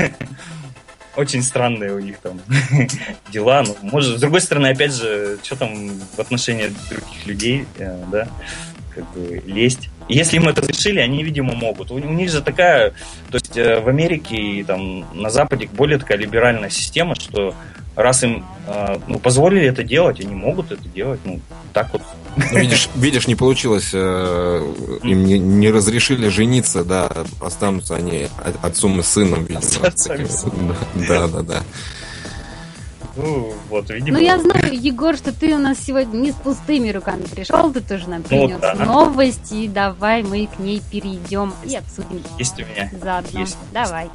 очень странные у них там дела. Ну, может, с другой стороны, опять же, что там в отношении других людей, э, да, как бы лезть. Если им это разрешили, они, видимо, могут. У, у них же такая, то есть э, в Америке и там на Западе более такая либеральная система, что раз им э, ну, позволили это делать, они могут это делать. Ну, так вот.
Ну, видишь, видишь, не получилось, э, им не, не разрешили жениться, да, останутся они отцом и сыном, видимо. Отцом и сыном. Да, да, да.
Ну, вот, видимо. Ну, я знаю, Егор, что ты у нас сегодня не с пустыми руками пришел, ты тоже нам принес ну, да. новости. Давай мы к ней перейдем и обсудим.
Есть у меня.
Заодно. Есть. Давай.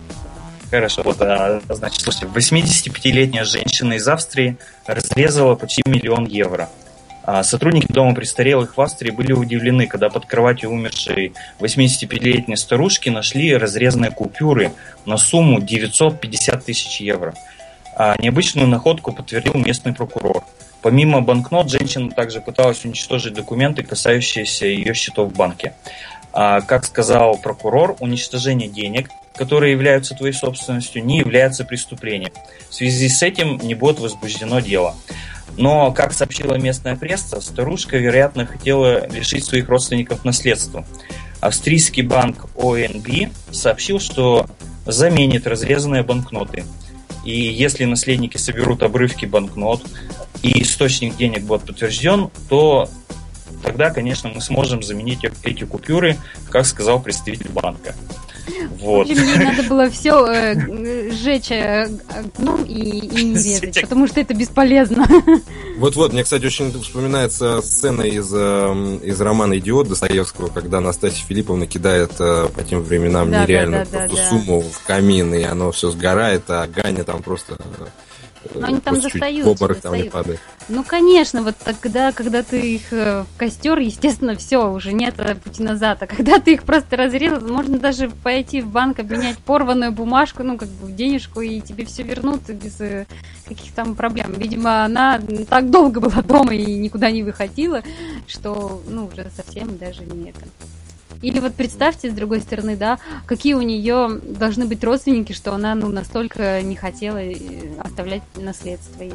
Хорошо, вот, а, значит, слушайте, 85-летняя женщина из Австрии разрезала почти миллион евро. А сотрудники дома престарелых в Австрии были удивлены, когда под кроватью умершей 85-летней старушки нашли разрезанные купюры на сумму 950 тысяч евро. А необычную находку подтвердил местный прокурор. Помимо банкнот, женщина также пыталась уничтожить документы, касающиеся ее счетов в банке. А, как сказал прокурор, уничтожение денег которые являются твоей собственностью, не являются преступлением. В связи с этим не будет возбуждено дело. Но, как сообщила местная пресса, старушка, вероятно, хотела лишить своих родственников наследства. Австрийский банк ОНБ сообщил, что заменит разрезанные банкноты. И если наследники соберут обрывки банкнот и источник денег будет подтвержден, то тогда, конечно, мы сможем заменить эти купюры, как сказал представитель банка.
Вот. Общем, ей надо было все э, сжечь э, ну, и, и не резать, потому что это бесполезно.
Вот-вот, мне, кстати, очень вспоминается сцена из, э, из романа «Идиот» Достоевского, когда Анастасия Филипповна кидает э, по тем временам да, нереальную да, да, да, сумму в камин, и оно все сгорает, а Ганя там просто
но они там не падает. Ну, конечно, вот тогда, когда ты их э, в костер, естественно, все, уже нет э, пути назад. А когда ты их просто разрезал, можно даже пойти в банк, обменять порванную бумажку, ну, как бы в денежку, и тебе все вернут без э, каких там проблем. Видимо, она так долго была дома и никуда не выходила, что, ну, уже совсем даже не это. Или вот представьте, с другой стороны, да, какие у нее должны быть родственники, что она ну, настолько не хотела э, оставлять наследство им.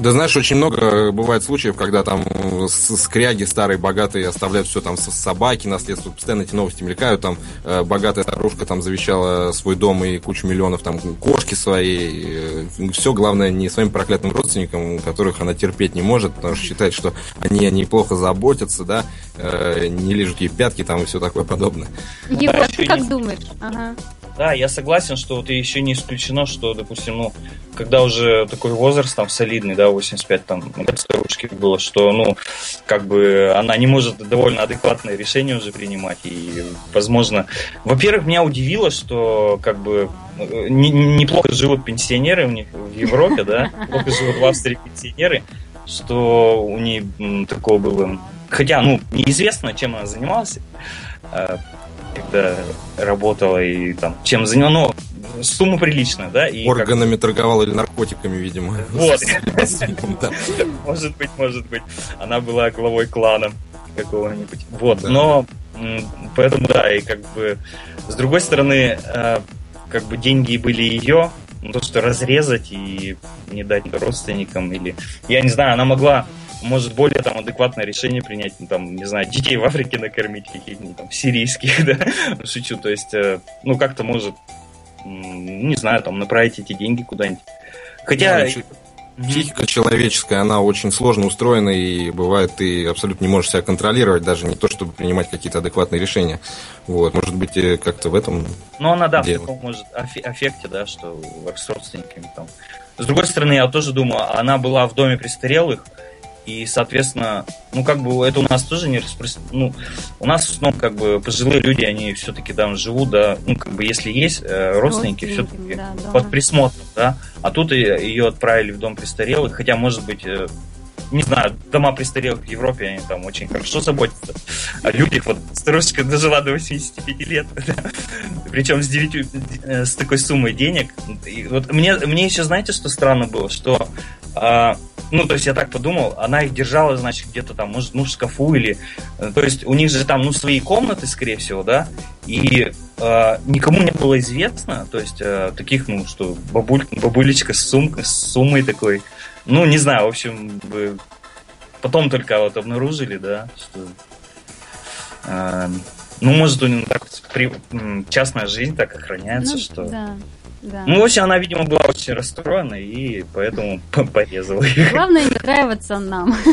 Да знаешь, очень много бывает случаев, когда там скряги старые, богатые оставляют все там с собаки, наследство. Постоянно эти новости мелькают. Там э, богатая старушка там завещала свой дом и кучу миллионов там кошки своей. Э, все, главное, не своим проклятым родственникам, которых она терпеть не может, потому что считает, что они о ней плохо заботятся, да, э, не лежат ей пятки там и все такое подобное.
Егор, ты как думаешь? Ага.
Да, я согласен, что вот еще не исключено, что, допустим, ну, когда уже такой возраст там солидный, да, 85 там лет старушки было, что, ну, как бы она не может довольно адекватное решение уже принимать. И, возможно, во-первых, меня удивило, что как бы не, неплохо живут пенсионеры у них в Европе, да, плохо живут в Австрии пенсионеры, что у нее такого было. Хотя, ну, неизвестно, чем она занималась а, когда работала и там чем занималась, ну, сумма приличная, да? И
Органами как... торговала или наркотиками, видимо.
Вот. Может быть, может быть. Она была главой клана какого-нибудь. Вот, но поэтому да, и как бы с другой стороны, э, как бы деньги были ее, то, что разрезать и не дать родственникам или... Я не знаю, она могла может более там адекватное решение принять, ну, там, не знаю, детей в Африке накормить каких-нибудь там сирийских, да, шучу, то есть, э, ну, как-то может, не знаю, там, направить эти деньги куда-нибудь. Хотя...
Психика человеческая, она очень сложно устроена, и бывает, ты абсолютно не можешь себя контролировать, даже не то, чтобы принимать какие-то адекватные решения. Вот, может быть, э, как-то в этом.
Ну, она, да, дело. в таком, может, аффекте, да, что с родственниками там. С другой стороны, я тоже думаю, она была в доме престарелых, и, соответственно, ну, как бы это у нас тоже не распространено. Ну, у нас в основном, как бы, пожилые люди, они все-таки там живут, да, ну, как бы, если есть э, родственники, все-таки да, под присмотром, да. А тут ее отправили в дом престарелых, хотя, может быть, э, не знаю, дома престарелых в Европе, они там очень хорошо заботятся о людях. Вот старушка дожила до 85 лет, причем с 9, э, с такой суммой денег. И вот мне, мне еще, знаете, что странно было, что а, ну, то есть я так подумал, она их держала, значит, где-то там, может, ну, в шкафу или... э, То есть у них же там, ну, свои комнаты, скорее всего, да, и э, никому не было известно, то есть э, таких, ну, что бабуль, бабулечка с, сумкой, с суммой такой, ну, не знаю, в общем, потом только вот обнаружили, да, что... э, ну, может, у нее так при- частная жизнь так охраняется,
Ну,
что...
Да, да.
Ну, в общем, она, видимо, была очень расстроена и поэтому порезала их.
Главное не нравится нам.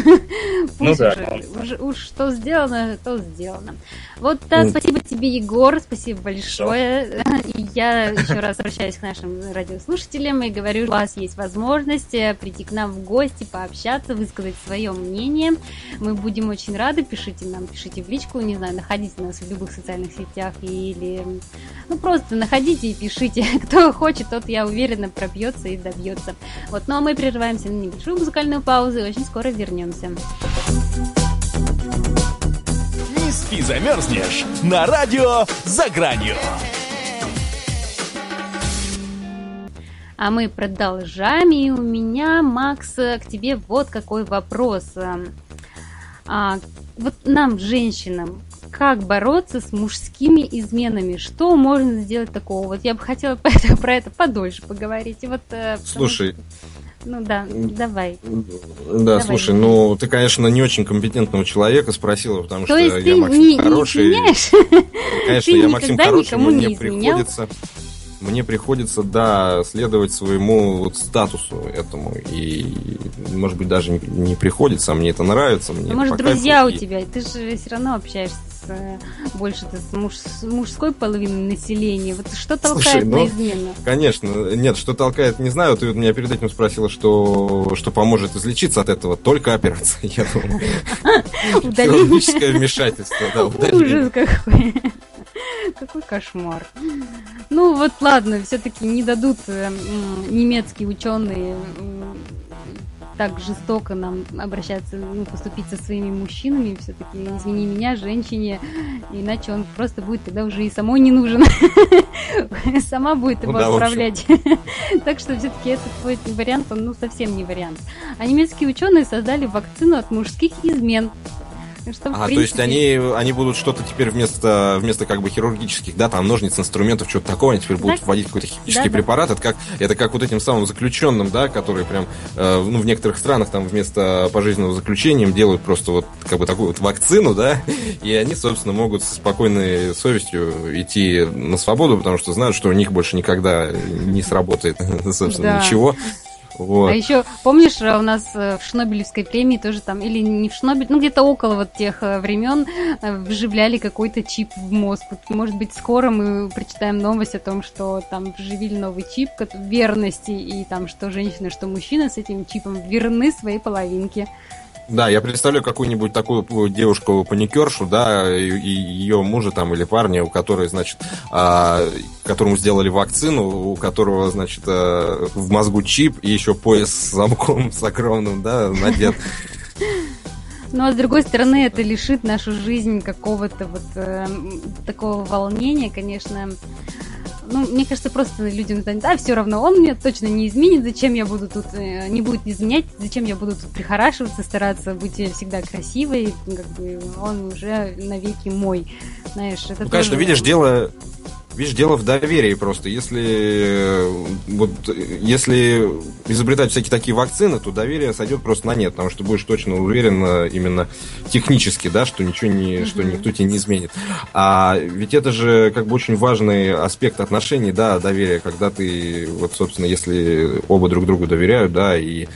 Ну
Пусть
да.
уже, уж что сделано, то сделано. Вот так,
Ну.
спасибо тебе, Егор, спасибо большое. И я еще раз обращаюсь к нашим радиослушателям и говорю, у вас есть возможность э, прийти к нам в гости, пообщаться, высказать свое мнение. Мы будем очень рады, пишите нам, пишите в личку, не знаю, находите нас в любых социальных сетях или ну просто находите и пишите. Кто хочет, тот, я уверена, пробьется и добьется. Вот, ну а мы прерываемся на небольшую музыкальную паузу и очень скоро вернемся.
Не спи, замерзнешь на радио «За гранью».
А мы продолжаем, и у меня, Макс, к тебе вот какой вопрос. А, вот нам, женщинам, как бороться с мужскими изменами? Что можно сделать такого? Вот я бы хотела про это, про это подольше поговорить. И вот, э,
Слушай,
что- Ну да, давай.
Да,
Давай.
слушай, ну ты, конечно, не очень компетентного человека спросила, потому
То
что я Максим
не, не
хороший.
изменяешь?
Конечно,
ты
я Максим хороший,
никому
мне
не изменял?
Мне приходится, да, следовать своему вот статусу этому. И, может быть, даже не, не приходится, а мне это нравится. Мне это
Может,
кайфу.
друзья у
И-
тебя, ты же все равно общаешься с, больше ты с, муж- с мужской половиной населения. Вот что
Слушай,
толкает
ну,
на измену?
Конечно, нет, что толкает, не знаю. Ты вот меня перед этим спросила, что, что поможет излечиться от этого. Только операция, я думаю. Хирургическое вмешательство.
Ужас какой. Какой кошмар. Ну вот ладно, все-таки не дадут э, немецкие ученые так жестоко нам обращаться, ну, поступить со своими мужчинами. Все-таки, извини меня, женщине, иначе он просто будет тогда уже и самой не нужен. Сама будет его
Ну
отправлять. Так что все-таки этот вариант, он ну совсем не вариант. А немецкие ученые создали вакцину от мужских измен. Что, в
А, то есть
принципе,
они, они будут что-то теперь вместо, вместо как бы хирургических, да, там ножниц, инструментов, что-то такого, они теперь будут
Да.
вводить какой-то химический
Да, да.
препарат. Это как, это как вот этим самым заключенным, да, которые прям, э, ну, в некоторых странах там вместо пожизненного заключения им делают просто вот как бы такую вот вакцину, да, и они, собственно, могут с спокойной совестью идти на свободу, потому что знают, что у них больше никогда не сработает, собственно,
Да.
ничего. Вот.
А еще, помнишь, э, у нас э, в Шнобелевской премии тоже там, или не в Шнобель, ну где-то около вот тех э, времен вживляли какой-то чип в мозг. Вот, может быть, скоро мы прочитаем новость о том, что там вживили новый чип верности, и там что женщина, что мужчина с этим чипом верны своей половинке.
Да, я представляю какую-нибудь такую девушку-паникершу, да, и, и ее мужа там или парня, у которой, значит, а, которому сделали вакцину, у которого, значит, а, в мозгу чип и еще пояс с замком с огромным, да, надет.
Ну, а с другой стороны, это лишит нашу жизнь какого-то вот э, такого волнения, конечно. Ну, мне кажется, просто людям станет, а, все равно, он мне точно не изменит, зачем я буду тут, э, не будет изменять, зачем я буду тут прихорашиваться, стараться быть всегда красивой, как бы он уже навеки мой, знаешь, это
Ну, конечно,
тоже-
видишь, дело... Видишь, дело в доверии просто. Если э, вот если изобретать всякие такие вакцины, то доверие сойдет просто на нет, потому что будешь точно уверен э, именно технически, да, что ничего не, что
Мгм.
никто тебе не изменит. А ведь это же как бы очень важный аспект отношений, да, доверия, когда ты вот, собственно, если оба друг другу доверяют, да, и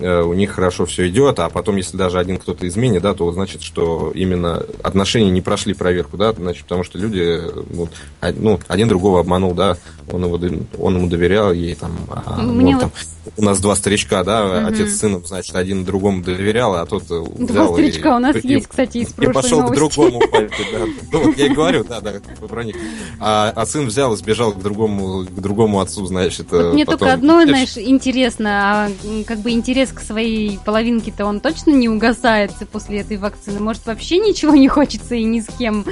у них хорошо все идет, а потом, если даже один кто-то изменит, да, то значит, что именно отношения не прошли проверку, да, значит, потому что люди, э, вот, ну, один другого обманул, да, он, его, он ему доверял, ей там, а,
Мне
вон
вот-
там, у нас два старичка, да,
Мгм.
отец с сыном, значит, один другому доверял, а тот э,
Два
взял и-
старичка у нас
и-
есть, кстати, из
и
прошлой
пошел к
новости.
другому пальцу, да. Ну, вот я и говорю, да, да, про них. А, а сын взял и сбежал к другому, к другому отцу, значит.
Вот
э,
мне
потом-
только одно, знаешь, интересно, а как бы интерес к своей половинке-то он точно не угасается после этой вакцины? Может, вообще ничего не хочется и ни с кем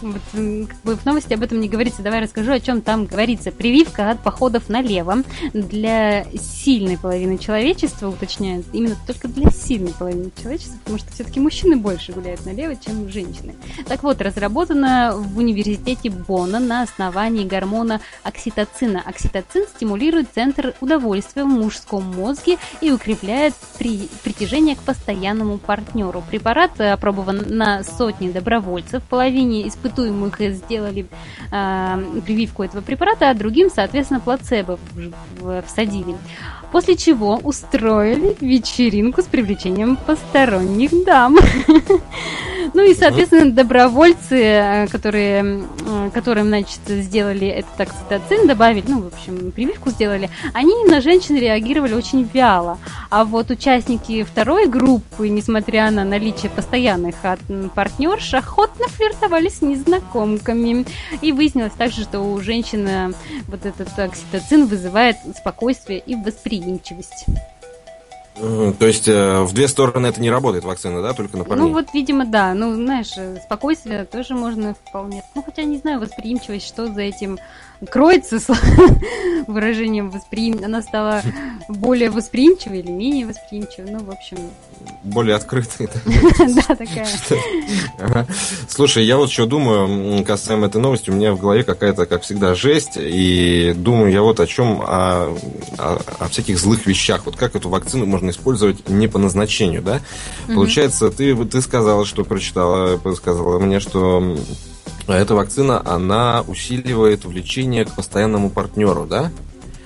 Вот, как бы в новости об этом не говорится. Давай расскажу, о чем там говорится. Прививка от походов налево для сильной половины человечества, уточняют, именно только для сильной половины человечества, потому что все-таки мужчины больше гуляют налево, чем женщины. Так вот, разработана в университете Бонна на основании гормона окситоцина. Окситоцин стимулирует центр удовольствия в мужском мозге и укрепляет при... притяжение к постоянному партнеру. Препарат опробован на сотни добровольцев. Половине испытуемых сделали э, прививку этого препарата, а другим, соответственно, плацебо всадили. После чего устроили вечеринку с привлечением посторонних дам. Ну и, соответственно, добровольцы, э, которые, э, которым, значит, сделали этот окситоцин, добавили, ну, в общем, прививку сделали, они на женщин реагировали очень вяло. А вот участники второй группы, несмотря на наличие постоянных партнерш, охотно флиртовали с незнакомками. И выяснилось также, что у женщины вот этот окситоцин вызывает спокойствие и восприимчивость.
То есть э, в две стороны это не работает вакцина, да, только на парней?
Ну вот, видимо, да. Ну, знаешь, э, спокойствие тоже можно вполне. Ну, хотя не знаю, восприимчивость, что за этим кроется выражением восприим... Она стала более восприимчивой или менее восприимчивой. Ну, в общем...
Более открытой.
Да, такая.
Слушай, я вот что думаю касаемо этой новости. У меня в голове какая-то, как всегда, жесть. И думаю я вот о чем, о, о всяких злых вещах. Вот как эту вакцину можно использовать не по назначению, да? Получается, ты, ты сказала, что прочитала, сказала мне, что эта вакцина, она усиливает влечение к постоянному партнеру, да?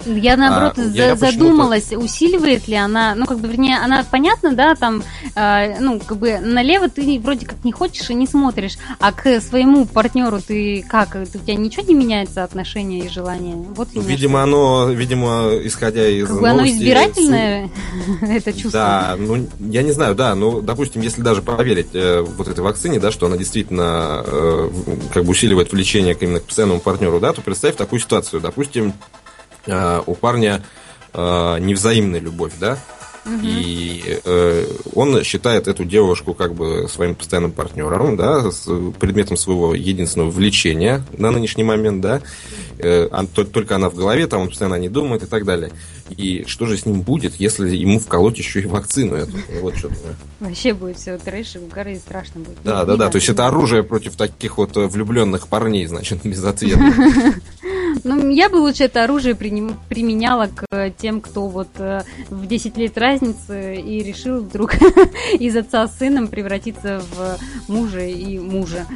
Я наоборот а, за, я задумалась, усиливает ли она, ну как бы вернее, она понятно, да, там, э, ну как бы налево ты вроде как не хочешь и не смотришь, а к своему партнеру ты как, у тебя ничего не меняется отношения и желания? Вот
видимо, оно, видимо, исходя из
как бы оно избирательное, это чувство.
Да, ну я не знаю, да, ну допустим, если даже поверить э, вот этой вакцине, да, что она действительно э, как бы усиливает влечение к именно к постоянному партнеру, да, то представь такую ситуацию, допустим э, у парня э, невзаимная любовь, да, Угу. И э, он считает эту девушку как бы своим постоянным партнером, да, с предметом своего единственного влечения на нынешний момент, да. Э, только она в голове, там он постоянно не думает и так далее. И что же с ним будет, если ему вколоть еще и вакцину эту? Вот что
Вообще будет все трэш и горы страшно будет.
Да, да, да. То есть это оружие против таких вот влюбленных парней, значит, безответных.
Ну, я бы лучше это оружие применяла к тем, кто вот э, в 10 лет разницы и решил вдруг из отца с сыном превратиться в мужа и мужа.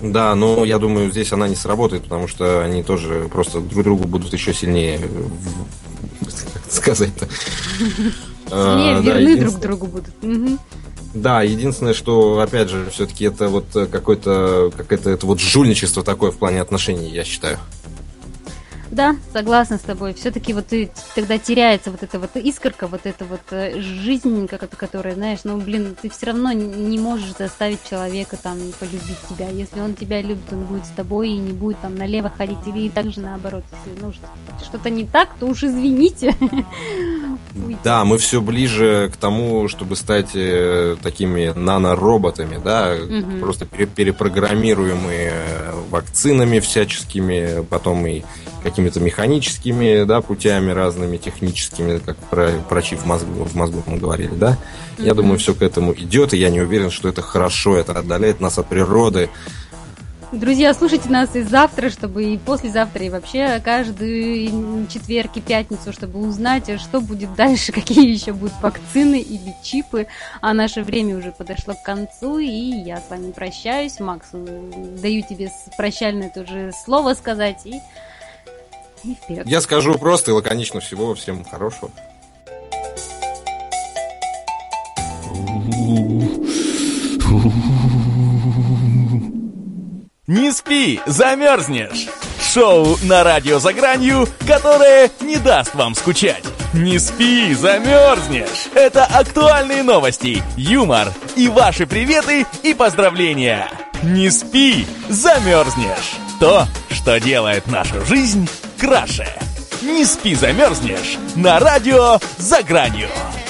Да, но я думаю, здесь она не сработает, потому что они тоже просто друг другу будут еще сильнее, как сказать-то.
Сильнее а, верны друг другу будут.
Да, единственное, что, опять же, все-таки это вот какое-то, какое-то это вот жульничество такое в плане отношений, я считаю.
Да, согласна с тобой. Все-таки вот ты, тогда теряется вот эта вот искорка, вот эта вот э, жизнь, которая, знаешь, ну, блин, ты все равно не можешь заставить человека там полюбить тебя. Если он тебя любит, он будет с тобой и не будет там налево ходить. Или также наоборот, если ну, что-то не так, то уж извините.
Да, мы все ближе к тому, чтобы стать э, такими нанороботами, да, угу. просто перепрограммируемые вакцинами всяческими, потом и какими-то механическими да, путями разными, техническими, как про, про чип в мозгу, в мозгу мы говорили, да. Mm-hmm. Я думаю, все к этому идет, и я не уверен, что это хорошо, это отдаляет нас от природы.
Друзья, слушайте нас и завтра, чтобы и послезавтра, и вообще каждый четверг и пятницу, чтобы узнать, что будет дальше, какие еще будут вакцины или чипы. А наше время уже подошло к концу, и я с вами прощаюсь. Макс, даю тебе прощальное тоже слово сказать, и
и вперед. Я скажу просто и лаконично всего. Всем хорошего.
Не спи, замерзнешь! Шоу на радио за гранью, которое не даст вам скучать. Не спи, замерзнешь! Это актуальные новости, юмор и ваши приветы и поздравления. Не спи, замерзнешь! То, что делает нашу жизнь краше. Не спи, замерзнешь на радио «За гранью».